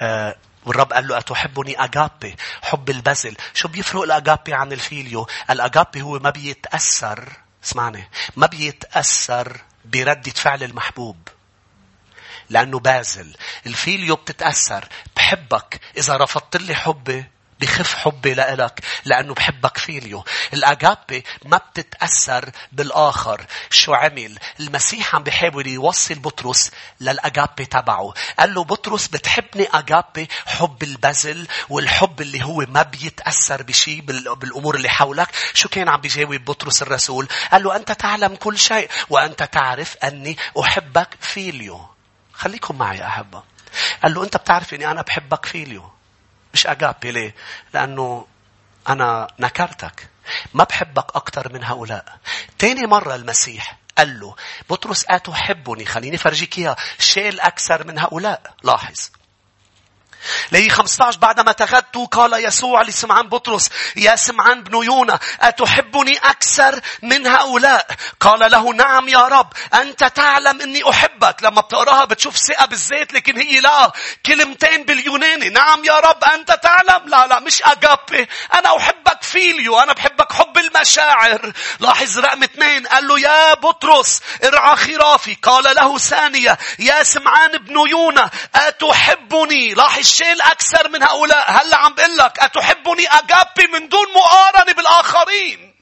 آه والرب قال له أتحبني أجابي؟ حب البذل. شو بيفرق الأجابي عن الفيليو؟ الأجابي هو ما بيتأثر اسمعني ما بيتأثر بردة فعل المحبوب لأنه بازل. الفيليو بتتأثر. بحبك. إذا رفضت لي حبي بخف حبي لإلك لأنه بحبك فيليو الأجابي ما بتتأثر بالآخر. شو عمل؟ المسيح عم بيحاول يوصل بطرس للأجابي تبعه. قال له بطرس بتحبني أجابي حب البذل والحب اللي هو ما بيتأثر بشيء بالأمور اللي حولك. شو كان عم بيجاوب بطرس الرسول؟ قال له أنت تعلم كل شيء وأنت تعرف أني أحبك فيليو خليكم معي أحبة. قال له أنت بتعرف أني أنا بحبك فيليو مش أجابي ليه؟ لأنه أنا نكرتك. ما بحبك أكثر من هؤلاء. تاني مرة المسيح قال له بطرس أتحبني خليني فرجيك إياه شيل أكثر من هؤلاء لاحظ لي 15 بعدما تغدوا قال يسوع لسمعان بطرس يا سمعان بن يونا أتحبني أكثر من هؤلاء؟ قال له نعم يا رب أنت تعلم أني أحبك. لما بتقراها بتشوف ثقة بالذات لكن هي لا كلمتين باليوناني نعم يا رب أنت تعلم. لا لا مش أجابي أنا أحبك فيليو أنا بحبك حب المشاعر. لاحظ رقم اثنين قال له يا بطرس ارعى خرافي. قال له ثانية يا سمعان بن يونا أتحبني؟ لاحظ شيء الأكثر من هؤلاء هلا عم بقول لك أتحبني أجابي من دون مقارنة بالآخرين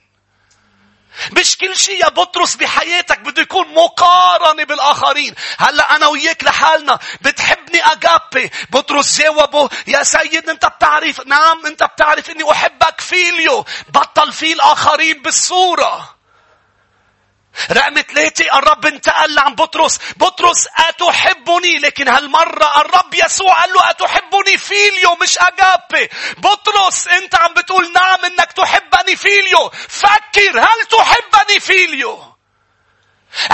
مش كل شيء يا بطرس بحياتك بده يكون مقارنة بالآخرين. هلأ أنا وياك لحالنا بتحبني أجابي. بطرس جاوبه يا سيد أنت بتعرف نعم أنت بتعرف إني أحبك فيليو. بطل في الآخرين بالصورة. رقم ثلاثة الرب انتقل عن بطرس. بطرس أتحبني؟ لكن هالمرة الرب يسوع قال له أتحبني؟ فيليو مش أجابي بطرس أنت عم بتقول نعم أنك تحبني فيليو. فكر هل تحبني فيليو؟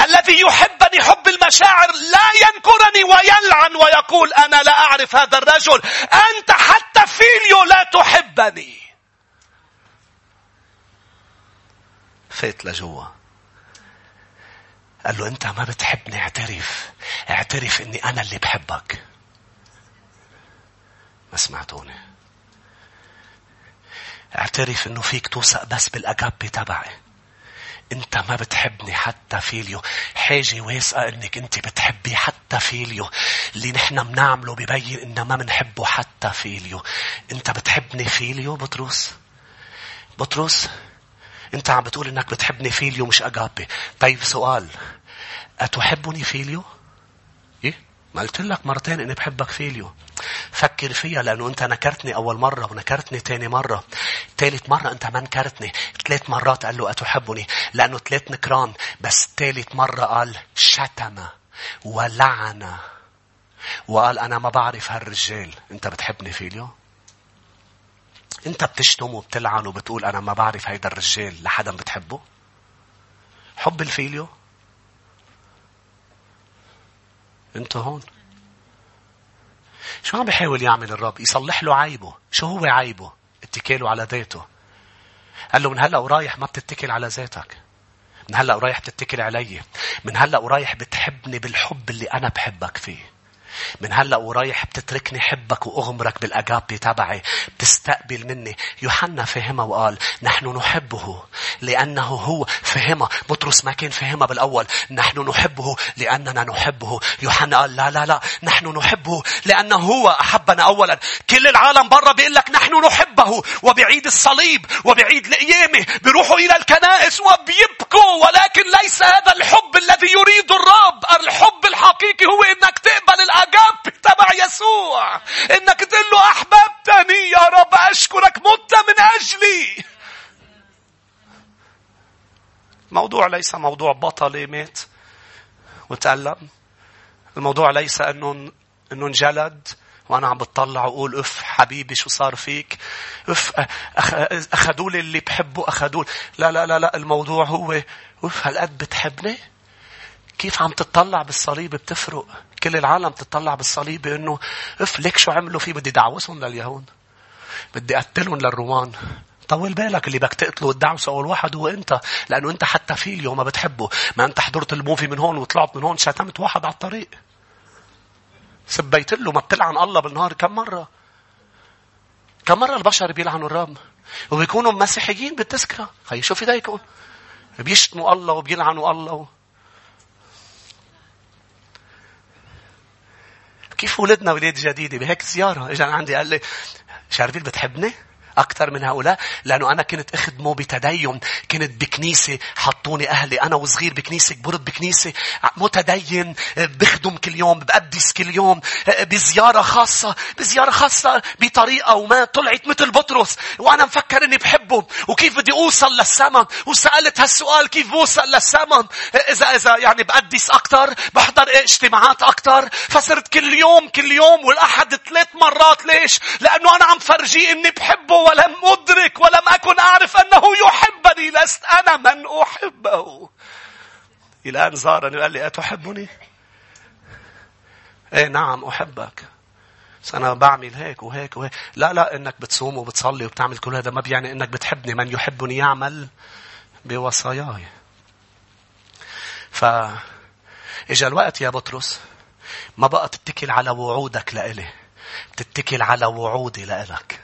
الذي يحبني حب المشاعر لا ينكرني ويلعن ويقول أنا لا أعرف هذا الرجل. أنت حتى فيليو لا تحبني. فات لجوا. قال له أنت ما بتحبني اعترف. اعترف أني أنا اللي بحبك. ما سمعتوني. اعترف أنه فيك توثق بس بالأجابي تبعي. أنت ما بتحبني حتى فيليو. حاجة واثقة إنك أنت بتحبي حتى فيليو. اللي نحن بنعمله ببين ان ما بنحبه حتى فيليو. أنت بتحبني فيليو بطرس. بطرس انت عم بتقول انك بتحبني فيليو مش اجابي طيب سؤال أتحبني فيليو؟ إيه؟ ما قلت لك مرتين إني بحبك فيليو. فكر فيها لأنه أنت نكرتني أول مرة ونكرتني ثاني مرة. ثالث مرة أنت ما نكرتني. ثلاث مرات قال له أتحبني لأنه ثلاث نكران. بس ثالث مرة قال شتم ولعن وقال أنا ما بعرف هالرجال. أنت بتحبني فيليو؟ انت بتشتم وبتلعن وبتقول أنا ما بعرف هيدا الرجال لحدا بتحبه؟ حب الفيليو؟ انت هون؟ شو عم بيحاول يعمل الرب؟ يصلح له عيبه. شو هو عيبه؟ اتكاله على ذاته. قال له من هلأ ورايح ما بتتكل على ذاتك. من هلأ ورايح بتتكل علي. من هلأ ورايح بتحبني بالحب اللي أنا بحبك فيه. من هلأ ورايح بتتركني حبك وأغمرك بالأجابي تبعي. بتستقبل مني. يوحنا فهمها وقال نحن نحبه لأنه هو فهمها بطرس ما كان فهمها بالأول. نحن نحبه لأننا نحبه. يوحنا قال لا لا لا. نحن نحبه لأنه هو أحبنا أولا. كل العالم برا بيقول لك نحن نحبه. وبعيد الصليب وبعيد القيامة بيروحوا إلى الكنائس وبيبكوا. ولكن ليس هذا الحب الذي يريد الرب. الحب الحقيقي هو إنك تقبل الاجاب تبع يسوع. إنك تقول له احببتني يا رب أشكرك مت من أجلي. الموضوع ليس موضوع بطل مات وتألم. الموضوع ليس انه إنه انجلد. وأنا عم بتطلع وأقول أف حبيبي شو صار فيك. أف أخذوا لي اللي بحبه أخذوا لا لا لا لا الموضوع هو أف هالقد بتحبني؟ كيف عم تطلع بالصليب بتفرق؟ كل العالم تطلع بالصليب انه اف ليك شو عملوا فيه؟ بدي دعوسهم لليهود. بدي أقتلهم للرومان. طول بالك اللي بدك تقتله وتدعوسه أول واحد هو أنت لأنه أنت حتى فيليو ما بتحبه. ما أنت حضرت ال movie من هون وطلعت من هون شتمت واحد على الطريق. سبيت له ما بتلعن الله بالنهار كم مرة. كم مرة البشر بيلعنوا الرب؟ وبيكونوا مسيحيين بالتذكرة. خي شوف ايديكم بيشتموا الله وبيلعنوا الله. كيف ولدنا ولاد جديدة بهيك زيارة اجى عندي قال لي شارفيل بتحبني؟ أكثر من هؤلاء لأنه أنا كنت أخدمه بتدين كنت بكنيسة حطوني أهلي أنا وصغير بكنيسة كبرت بكنيسة متدين بخدم كل يوم بقدس كل يوم بزيارة خاصة بزيارة خاصة بطريقة وما طلعت مثل بطرس وأنا مفكر إني بحبه وكيف بدي أوصل للسما وسألت هالسؤال كيف بوصل للسما إذا إذا يعني بقدس أكثر بحضر اجتماعات أكثر فصرت كل يوم كل يوم والأحد ثلاث مرات ليش؟ لأنه أنا عم فرجيه إني بحبه. ولم أدرك ولم أكن أعرف أنه يحبني لست أنا من أحبه. إلى أن زارني وقال لي أتحبني؟ إيه نعم أحبك. بس أنا بعمل هيك وهيك وهيك. لا لا إنك بتصوم وبتصلي وبتعمل كل هذا ما بيعني إنك بتحبني. من يحبني يعمل بوصاياي. ف إجا الوقت يا بطرس ما بقى تتكل على وعودك لإلي تتكل على وعودي لإلك.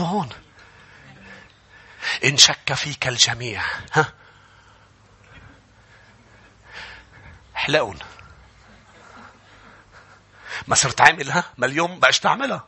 هون إن شك فيك الجميع ها؟ حلقون ما صرت عاملها ما اليوم بقاش تعملها.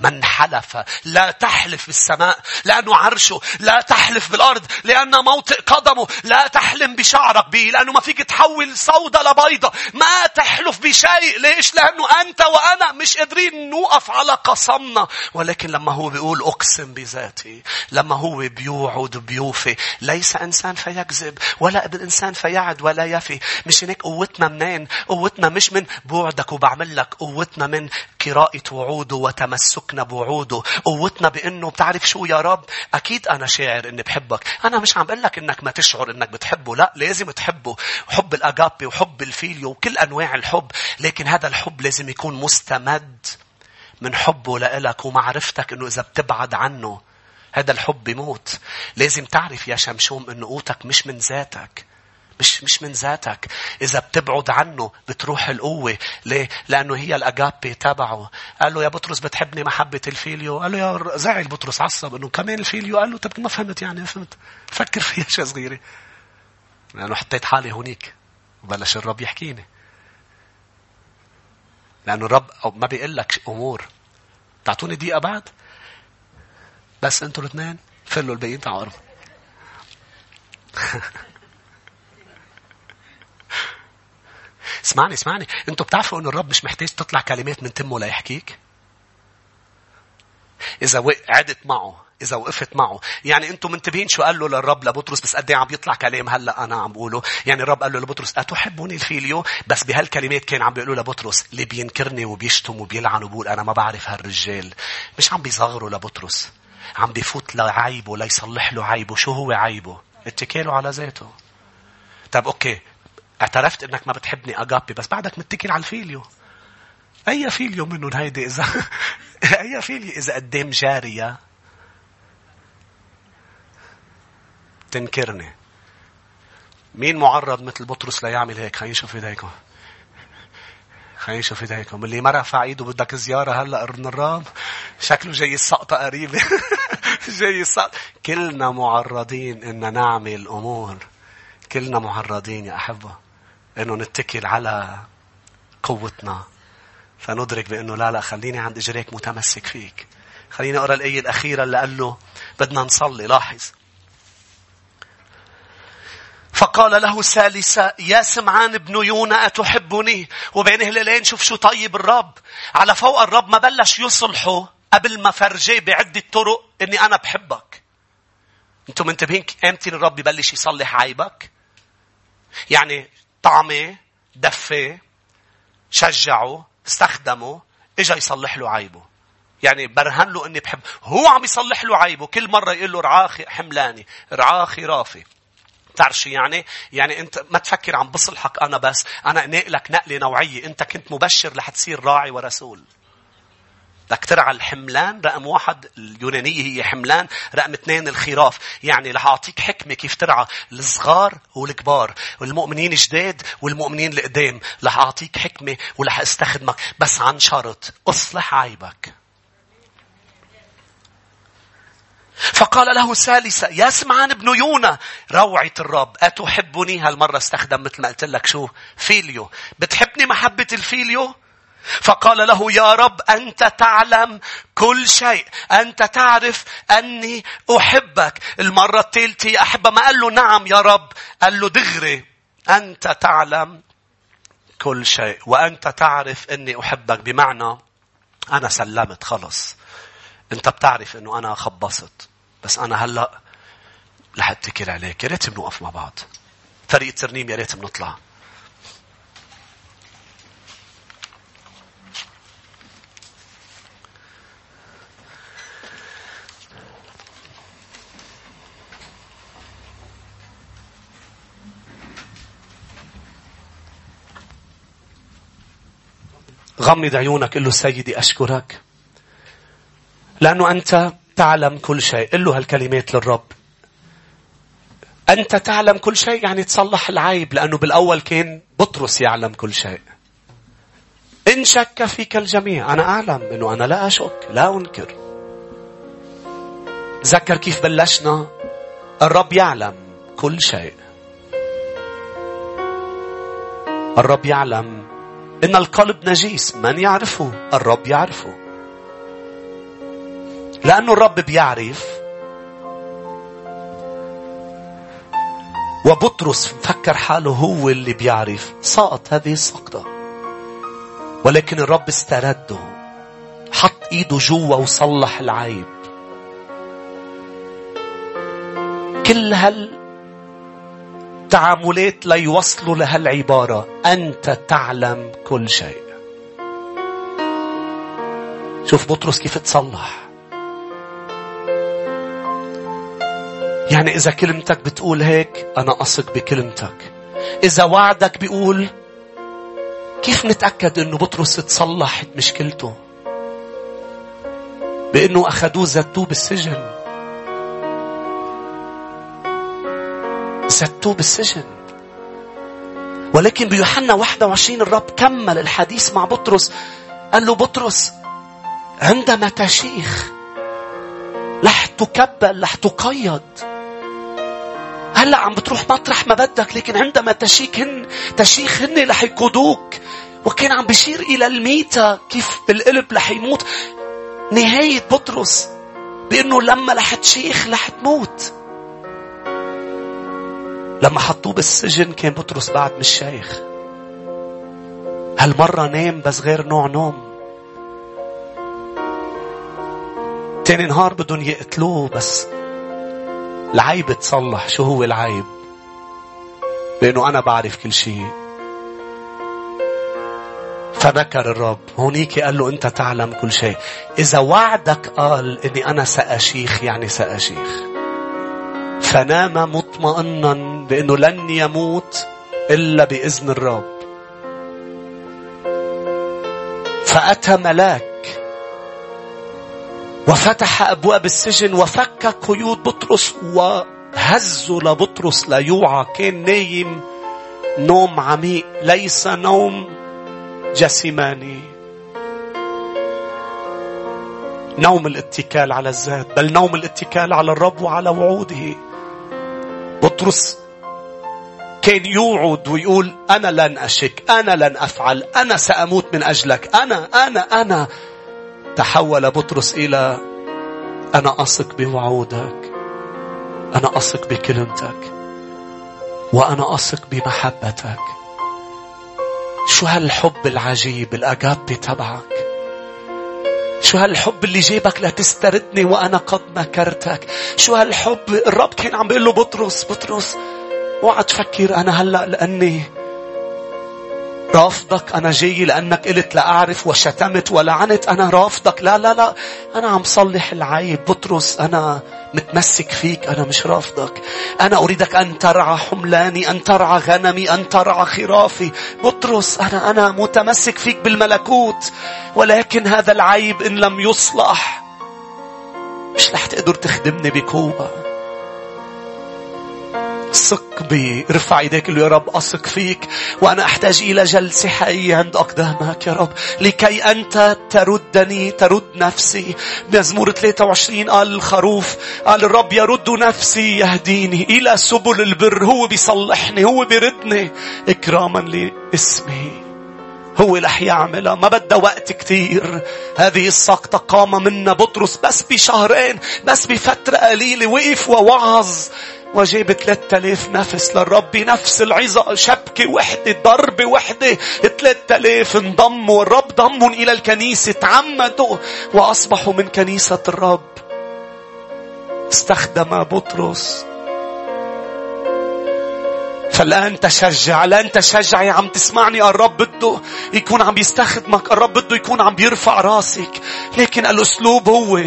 من حلف. لا تحلف بالسماء لأنه عرشه لا تحلف بالأرض لأنه موطئ قدمه لا تحلم بشعرك به لأنه ما فيك تحول سودة لبيضة ما تحلف بشيء ليش؟ لأنه أنت وأنا مش قادرين نوقف على قسمنا. ولكن لما هو بيقول أقسم بذاتي لما هو بيوعد بيوفي ليس إنسان فيكذب ولا ابن إنسان فيعد ولا يفي. مش هيك قوتنا منين؟ قوتنا مش من بوعدك وبعمل لك قوتنا من قراءة وعوده وتمسكنا بوعوده. قوتنا بأنه بتعرف شو يا رب؟ أكيد أنا شاعر أني بحبك. أنا مش عم بقول لك أنك ما تشعر أنك بتحبه. لا لازم تحبه. حب الأجابي وحب الفيليو وكل أنواع الحب. لكن هذا الحب لازم يكون مستمد من حبه لإلك ومعرفتك أنه إذا بتبعد عنه هذا الحب بيموت. لازم تعرف يا شمشوم أنه قوتك مش من ذاتك. مش مش من ذاتك. إذا بتبعد عنه بتروح القوة. ليه؟ لأنه هي الأجابي تبعه. قال له يا بطرس بتحبني محبة الفيليو؟ قال له يا زعل بطرس عصب إنه كمان الفيليو؟ قال له طب ما فهمت يعني فهمت. فكر فيها شيء صغيرة. لأنه حطيت حالي هونيك. وبلش الرب يحكيني. لأنه الرب ما بيقول لك أمور. تعطوني دقيقة بعد؟ بس أنتوا الاثنين فلوا الباقيين تعالوا. اسمعني اسمعني. أنتوا بتعرفوا ان الرب مش محتاج تطلع كلمات من تمه ليحكيك إذا قعدت معه إذا وقفت معه. يعني أنتم منتبهين شو قال له للرب لبطرس بس قد إيه عم يطلع كلام هلأ أنا عم بقوله؟ يعني الرب قال له لبطرس أتحبوني الفيليو؟ بس بهالكلمات كان عم بيقولوا لبطرس اللي بينكرني وبيشتم وبيلعن وبقول أنا ما بعرف هالرجال. مش عم بيصغروا لبطرس عم بيفوت لعيبه ليصلح له عيبه. شو هو عيبه؟ اتكاله على ذاته. طب okay اعترفت انك ما بتحبني اجابي بس بعدك متكل على الفيليو. أي فيليو منهم هيدي إذا؟ أي فيليو إذا قدام جاريه تنكرني. مين معرض مثل بطرس ليعمل هيك؟ خلينا نشوف إيديكم. خلينا نشوف إيديكم. اللي ما رفع ايده بدك زيارة هلأ ابن الرام. شكله جاي السقطة قريبة. جاي السقطة. كلنا معرضين ان نعمل أمور. كلنا معرضين يا أحبة. إنه نتكل على قوتنا. فندرك بإنه لا لا خليني عند إجريك متمسك فيك. خليني أقرأ الآية الأخيرة اللي قال له بدنا نصلي لاحظ. فقال له ثالثا يا سمعان ابن يونا أتحبني؟ وبين هلالين شوف شو طيب الرب. على فوق الرب ما بلش يصلحه قبل ما فرجيه بعدة طرق إني أنا بحبك. أنتم منتبهين إمتى الرب يبلش يصلح عيبك؟ يعني طعمه دفه شجعه استخدمه إجا يصلح له عيبه. يعني برهن له إني بحب. هو عم يصلح له عيبه. كل مرة يقول له رعاه حملاني رعاه خرافي تعرف شو يعني؟ يعني أنت ما تفكر عم بصلحك أنا بس، أنا نقلك نقلة نوعية، أنت كنت مبشر لحتصير راعي ورسول. بدك ترعى الحملان رقم واحد اليونانية هي حملان رقم اثنين الخراف. يعني رح أعطيك حكمة كيف ترعى الصغار والكبار والمؤمنين جداد والمؤمنين القدام. رح أعطيك حكمة ورح أستخدمك. بس عن شرط أصلح عيبك. فقال له ثالثا يا سمعان ابن يونا. روعة الرب أتحبني؟ هالمرة استخدم مثل ما قلت لك شو؟ فيليو. بتحبني محبة الفيليو؟ فقال له يا رب أنت تعلم كل شيء. أنت تعرف أني أحبك. المرة الثالثة أحبه ما قال له نعم يا رب. قال له دغري أنت تعلم كل شيء وأنت تعرف أني أحبك. بمعنى أنا سلمت خلص أنت بتعرف أنه أنا خبصت. بس أنا هلأ رح اتكل عليك. يا ريت بنوقف مع بعض. فريق ترنيم يا ريت بنطلع. غمض عيونك قل له سيدي أشكرك لأنه أنت تعلم كل شيء. قل له هالكلمات للرب. أنت تعلم كل شيء يعني تصلح العيب لأنه بالأول كان بطرس يعلم كل شيء. إن شك فيك الجميع. أنا أعلم أنه أنا لا أشك لا أنكر. تذكر كيف بلشنا؟ الرب يعلم كل شيء. الرب يعلم إن القلب نجيس من يعرفه؟ الرب يعرفه. لأنه الرب بيعرف. وبطرس فكر حاله هو اللي بيعرف. سقط هذه السقطة. ولكن الرب استرده. حط إيده جوا وصلح العيب. كل هالتعاملات ليوصلوا لهالعبارة أنت تعلم كل شيء. شوف بطرس كيف تصلح. يعني إذا كلمتك بتقول هيك أنا أثق بكلمتك. إذا وعدك بيقول كيف نتأكد أنه بطرس تصلحت مشكلته؟ بأنه أخذوه زتوه بالسجن. زتوه بالسجن ولكن بيوحنا 21 الرب كمل الحديث مع بطرس. قال له بطرس عندما تشيخ رح تكبل رح تقيد. هلا عم بتروح مطرح ما بدك لكن عندما تشيك هن تشيخ هن رح يقودوك. وكان عم بيشير إلى الميتة كيف القلب رح يموت. نهاية بطرس بأنه لما رح تشيخ رح تموت. لما حطوه بالسجن كان بطرس بعد مش شيخ هالمرة نام بس غير نوع نوم. تاني نهار بدهم يقتلوه بس العيب تصلح شو هو العيب؟ لأنه أنا بعرف كل شيء. فذكر الرب. هونيك قال له أنت تعلم كل شيء. إذا وعدك قال إني أنا سأشيخ يعني سأشيخ. فنام مطمئنا بأنه لن يموت إلا بإذن الرب. فأتى ملاك وفتح أبواب السجن وفك قيود بطرس هزوا لبطرس ليوعى كان نايم نوم عميق ليس نوم جسماني نوم الاتكال على الذات بل نوم الاتكال على الرب وعلى وعوده. بطرس كان يوعد ويقول أنا لن أشك أنا لن أفعل أنا سأموت من أجلك أنا أنا أنا. تحول بطرس إلى أنا أثق بوعودك أنا أثق بكلمتك وأنا أثق بمحبتك. شو هالحب العجيب الأجابي تبعك؟ شو هالحب اللي جيبك لتستردني وأنا قد مكرتك شو هالحب؟ الرب كان عم بيقول له بطرس بطرس اوعى تفكر أنا هلأ لأني رافضك أنا جاي لأنك قلت لأعرف وشتمت ولعنت أنا رافضك. لا لا لا أنا عم صلح العيب. بطرس أنا متمسك فيك أنا مش رافضك. أنا أريدك أن ترعى حملاني أن ترعى غنمي أن ترعى خرافي. بطرس أنا أنا متمسك فيك بالملكوت ولكن هذا العيب إن لم يصلح. مش رح تقدر تخدمني بقوة. ثق بي. ارفع ايديك يا رب اثق فيك. وأنا أحتاج إلى جلسة حقيقية عند أقدامك يا رب. لكي أنت تردني ترد نفسي. مزمور 23 قال الخروف قال الرب يرد نفسي يهديني إلى سبل البر. هو بيصلحني هو بيردني. إكراما لاسمه هو رح يعملها ما بدها وقت كتير. هذه السقطة قام منا بطرس بس بشهرين بس بفترة قليلة. وقف ووعظ. وجاب 3000 نفس للرب نفس العظة شبكة وحدة ضربة وحدة. 3000 انضموا والرب ضمهم إلى الكنيسة تعمدوا وأصبحوا من كنيسة الرب. استخدم بطرس. فالآن تشجع الآن تشجعي عم تسمعني الرب بده يكون عم يستخدمك الرب بده يكون عم بيرفع راسك. لكن الأسلوب هو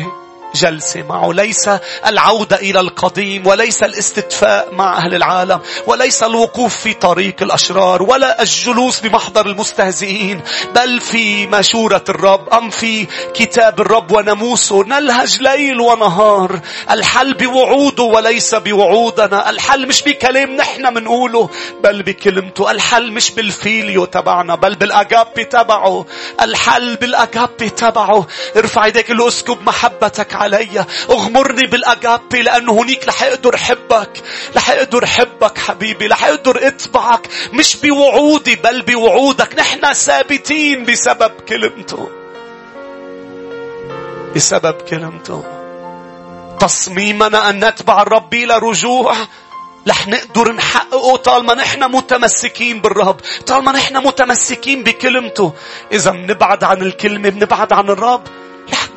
جلسة معه. ليس العودة إلى القديم وليس الاستدفاء مع أهل العالم وليس الوقوف في طريق الأشرار ولا الجلوس بمحضر المستهزئين بل في مشورة الرب أم في كتاب الرب وناموسه نلهج ليل ونهار الحل بوعوده وليس بوعودنا. الحل مش بكلام نحن منقوله بل بكلمته. الحل مش بالفيليو تبعنا بل بالأجابي تبعه. الحل بالأجابي تبعه. ارفع يديك اسكب محبتك علي اغمرني بالاجابي لأنه هنيك رح أقدر أحبك. رح أقدر أحبك حبيبي رح أقدر أتبعك. مش بوعودي بل بوعودك. نحن ثابتين بسبب كلمته. بسبب كلمته. تصميمنا أن نتبع الرب إلى رجوع. رح نقدر نحققه طالما نحن متمسكين بالرب. طالما نحن متمسكين بكلمته. إذا بنبعد عن الكلمة بنبعد عن الرب.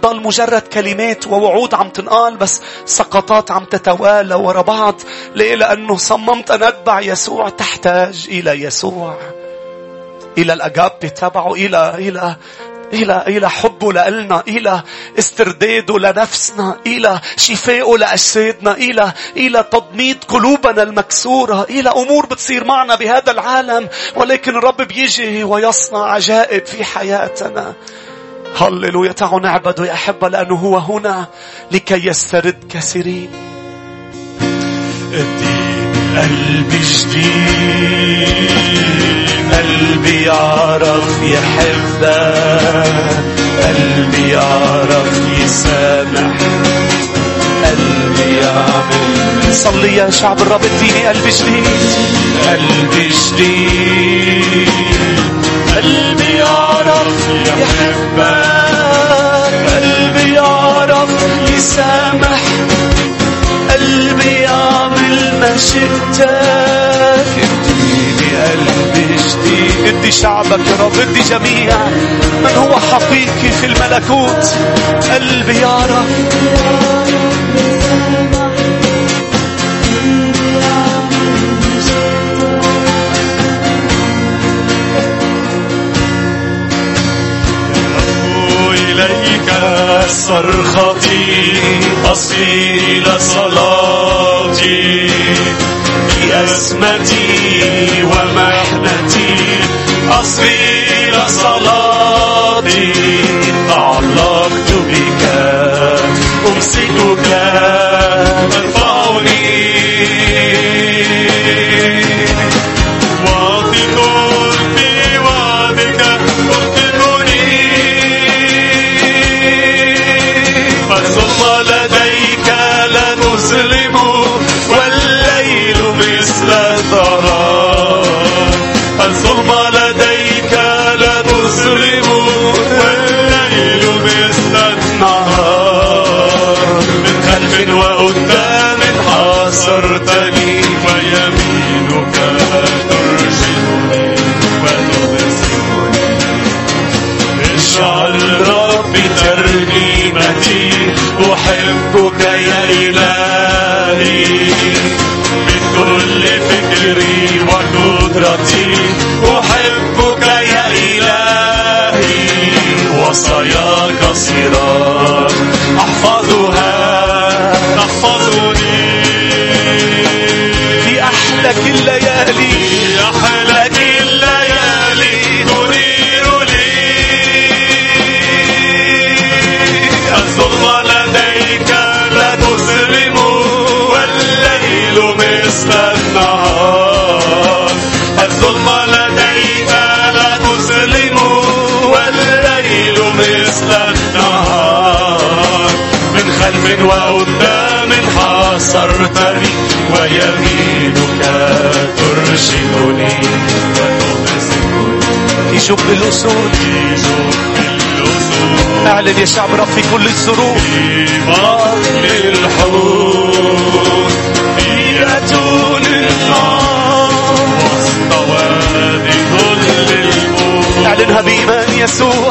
تضل مجرد كلمات ووعود عم تنقال بس سقطات عم تتوالى ورا بعض. ليه؟ لأنه صممت أن أتبع يسوع تحتاج إلى يسوع إلى الأجاب تبعه إلى إلى إلى إلى حبه لنا إلى استرداده لنفسنا إلى شفائه لأجسادنا إلى إلى تضميد قلوبنا المكسورة إلى أمور بتصير معنا بهذا العالم. ولكن الرب بيجي ويصنع عجائب في حياتنا. هللويا. تعالوا نعبده يا أحبة لأنه هو هنا لكي يسترد كثيرين. قلبي جديد. قلبي يعرف يحبك. قلبي يعرف يسامح. قلبي يعمل صلي يا شعب الرب اديني قلبي جديد. قلبي جديد. قلبي قلبي يعرف يسامح. قلبي يعمل قلبي ادي شعبك يا رب ادي جميع من هو حقيقي في الملكوت. قلبي يعرف صرختي أصغي إلى صلاتي بأزمتي ومحنتي أصغي إلى صلاتي. تعلقت بك أمسكك يا شعب رب في كل الظروف الحوت. في أتون النار وسط وادي ظل الموت اعلنها بإيمان يسوع.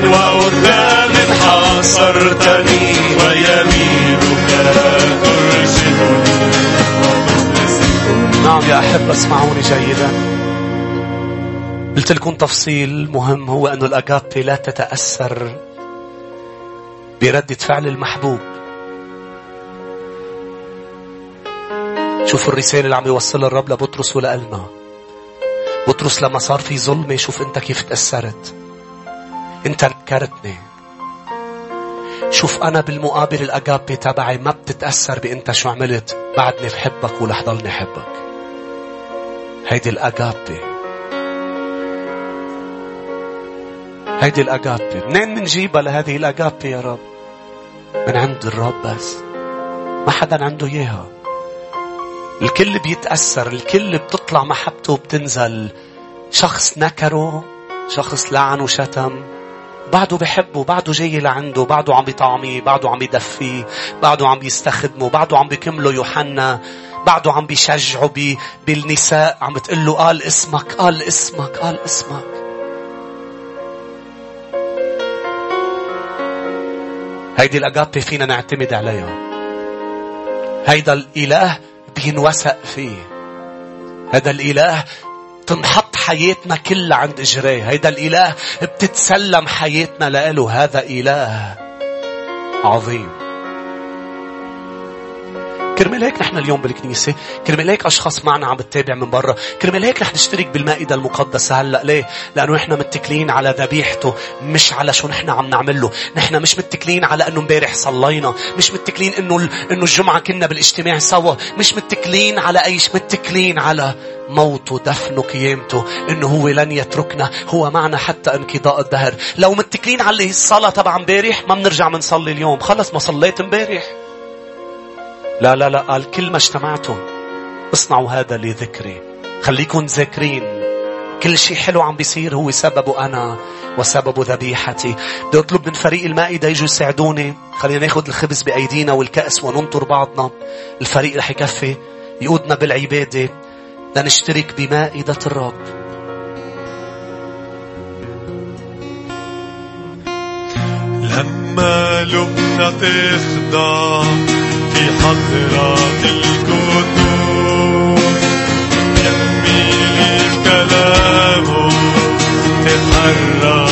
وقدام حاصرتني ويمينك ترشدني نعم يا أحب اسمعوني جيدا. قلت لكم تفصيل مهم هو أن الأجابي لا تتأثر بردة فعل المحبوب. شوفوا الرسالة اللي عم يوصلها الرب لبطرس ولقلنا بطرس لما صار في ظلمة شوف أنت كيف تأثرت. انت نكرتني شوف أنا بالمقابل الاجابي تبعي ما بتتأثر بانت شو عملت. بعدني بحبك ورح ضلني حبك هيدي الاجابي هيدي الاجابي منين منجيبها لهذه الاجابي يا رب؟ من عند الرب بس. ما حدا عنده إياها. الكل بيتأثر الكل بتطلع محبته وبتنزل. شخص نكره شخص لعن وشتم. بعده بحبه بعده جاي لعنده بعده عم بيطعميه بعده عم يدفيه بعده عم بيستخدمه بعده عم بكمله يوحنا بعده عم بيشجعه بي بالنساء. عم بتقول له قال اسمك قال اسمك قال اسمك. هيدي الأجابة فينا نعتمد عليها. هيدا الإله بينوثق فيه. هذا الإله تنحط حياتنا كلها عند إجريه هيدا الإله بتتسلم حياتنا لإله. هذا إله عظيم. كرمال هيك نحن اليوم بالكنيسة. كرمال هيك أشخاص معنا عم بتتابع من برا. كرمال هيك رح نشترك بالمائدة المقدسة هلأ. ليه؟ لأنه نحن متكلين على ذبيحته مش على شو نحن عم نعمله. نحن مش متكلين على أنه امبارح صلينا. مش متكلين أنه أنه الجمعة كنا بالاجتماع سوا. مش متكلين على أي شيء. متكلين على موته دفنه قيامته. إنه هو لن يتركنا. هو معنا حتى انقضاء الدهر. لو متكلين على الصلاة تبع امبارح ما بنرجع بنصلي اليوم. خلص ما صليت امبارح. لا لا لا قال كل ما اجتمعتم. اصنعوا هذا لذكري. خليكم ذاكرين. كل شيء حلو عم بيصير هو سببه أنا وسبب ذبيحتي. بدي أطلب من فريق المائدة يجوا يساعدوني. خلينا ناخذ الخبز بأيدينا والكأس وننطر بعضنا. الفريق رح يكفي. يقودنا بالعبادة. لنشترك بمائدة الرب. لما لبنى تخضع في حضرة القدوس. يميل كلامه تحرك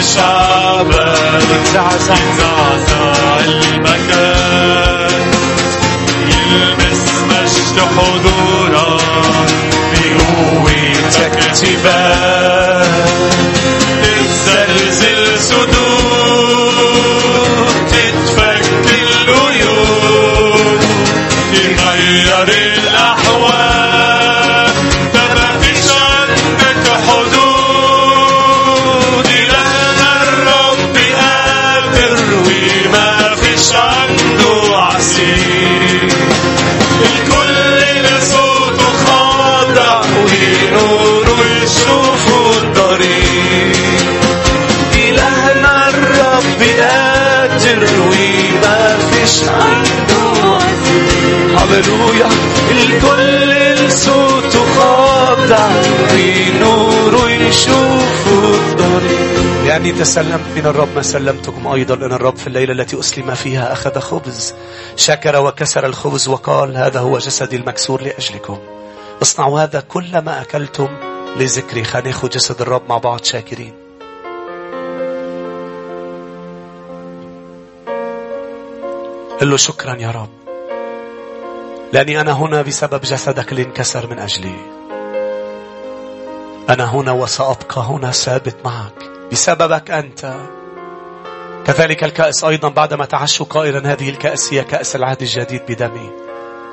شعبك يتزعزع المكان يلمس مجد حضورك بقوتك تبان يعني تسلمت من الرب ما سلمتكم أيضا أن الرب في الليلة التي أسلم فيها أخذ خبز. شكر وكسر الخبز وقال هذا هو جسدي المكسور لأجلكم. اصنعوا هذا كل ما أكلتم لذكري. خلينا جسد الرب مع بعض شاكرين. قل له شكرا يا رب. لأني أنا هنا بسبب جسدك اللي انكسر من أجلي. أنا هنا وسأبقى هنا ثابت معك. بسببك أنت. كذلك الكأس أيضا بعدما تعشوا قائلا هذه الكأس هي كأس العهد الجديد بدمي.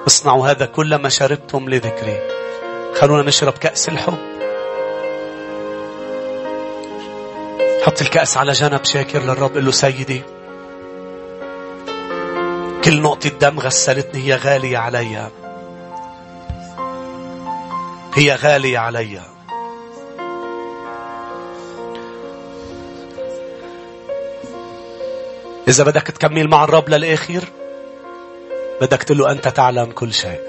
اصنعوا هذا كل ما شربتم لذكري. خلونا نشرب كأس الحب. حط الكأس على جنب شاكر للرب قل له سيدي كل نقطة دم غسلتني هي غالية علي. هي غالية علي. إذا بدك تكمل مع الرب للآخر بدك تقول له أنت تعلم كل شيء.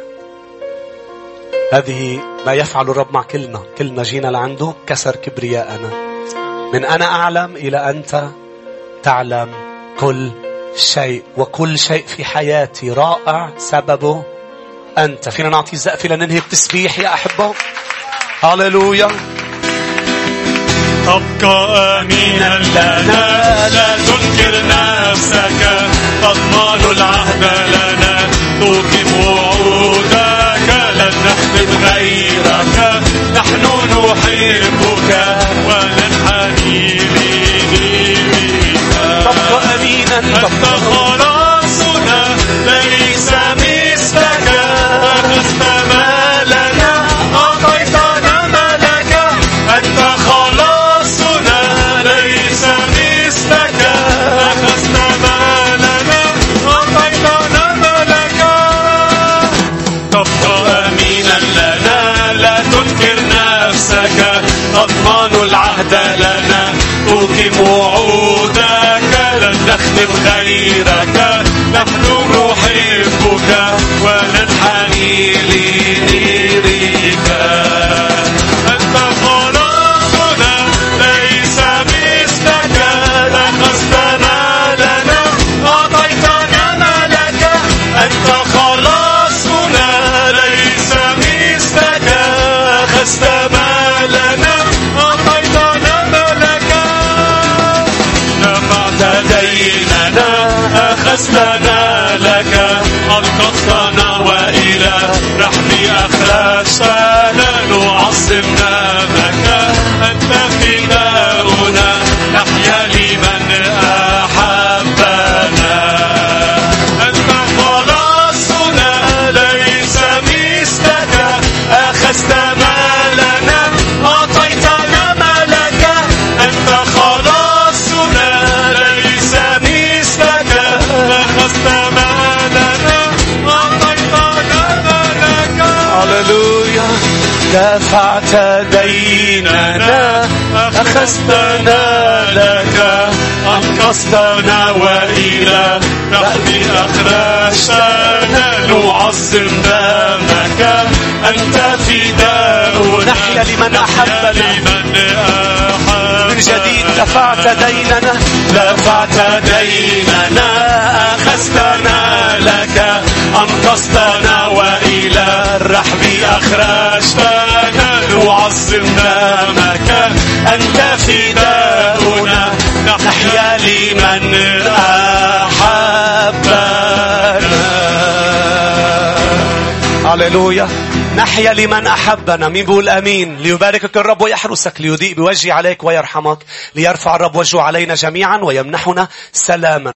هذه ما يفعل الرب مع كلنا. كلنا جينا لعنده كسر كبرياءنا. من أنا أعلم إلى أنت تعلم كل شيء وكل شيء في حياتي رائع سببه أنت. فينا نعطي زقفة لننهي التسبيح يا أحبة. هاليلويا تبقى أمينا لنا لا تنكر نفسك تضمن العهد لنا توقف وعودك لن نحمد غيرك نحن نحبك وننحني تبقى أمينا أنت ديننا أخذتنا لك أنقذتنا وإلى رحم أخرجتنا نعظم دمك أنت فداؤنا نحيا لمن أحبنا. لمن من جديد دفعت ديننا دفعت ديننا أخذتنا لك أنقذتنا وإلى الرحم أخرجتنا دمك أنت فداؤنا. نحيا لمن أحبنا. هللويا. نحيا لمن أحبنا. مين بيقول أمين. ليباركك الرب ويحرسك. ليضيء بوجهه عليك ويرحمك. ليرفع الرب وجهه علينا جميعا ويمنحنا سلاما.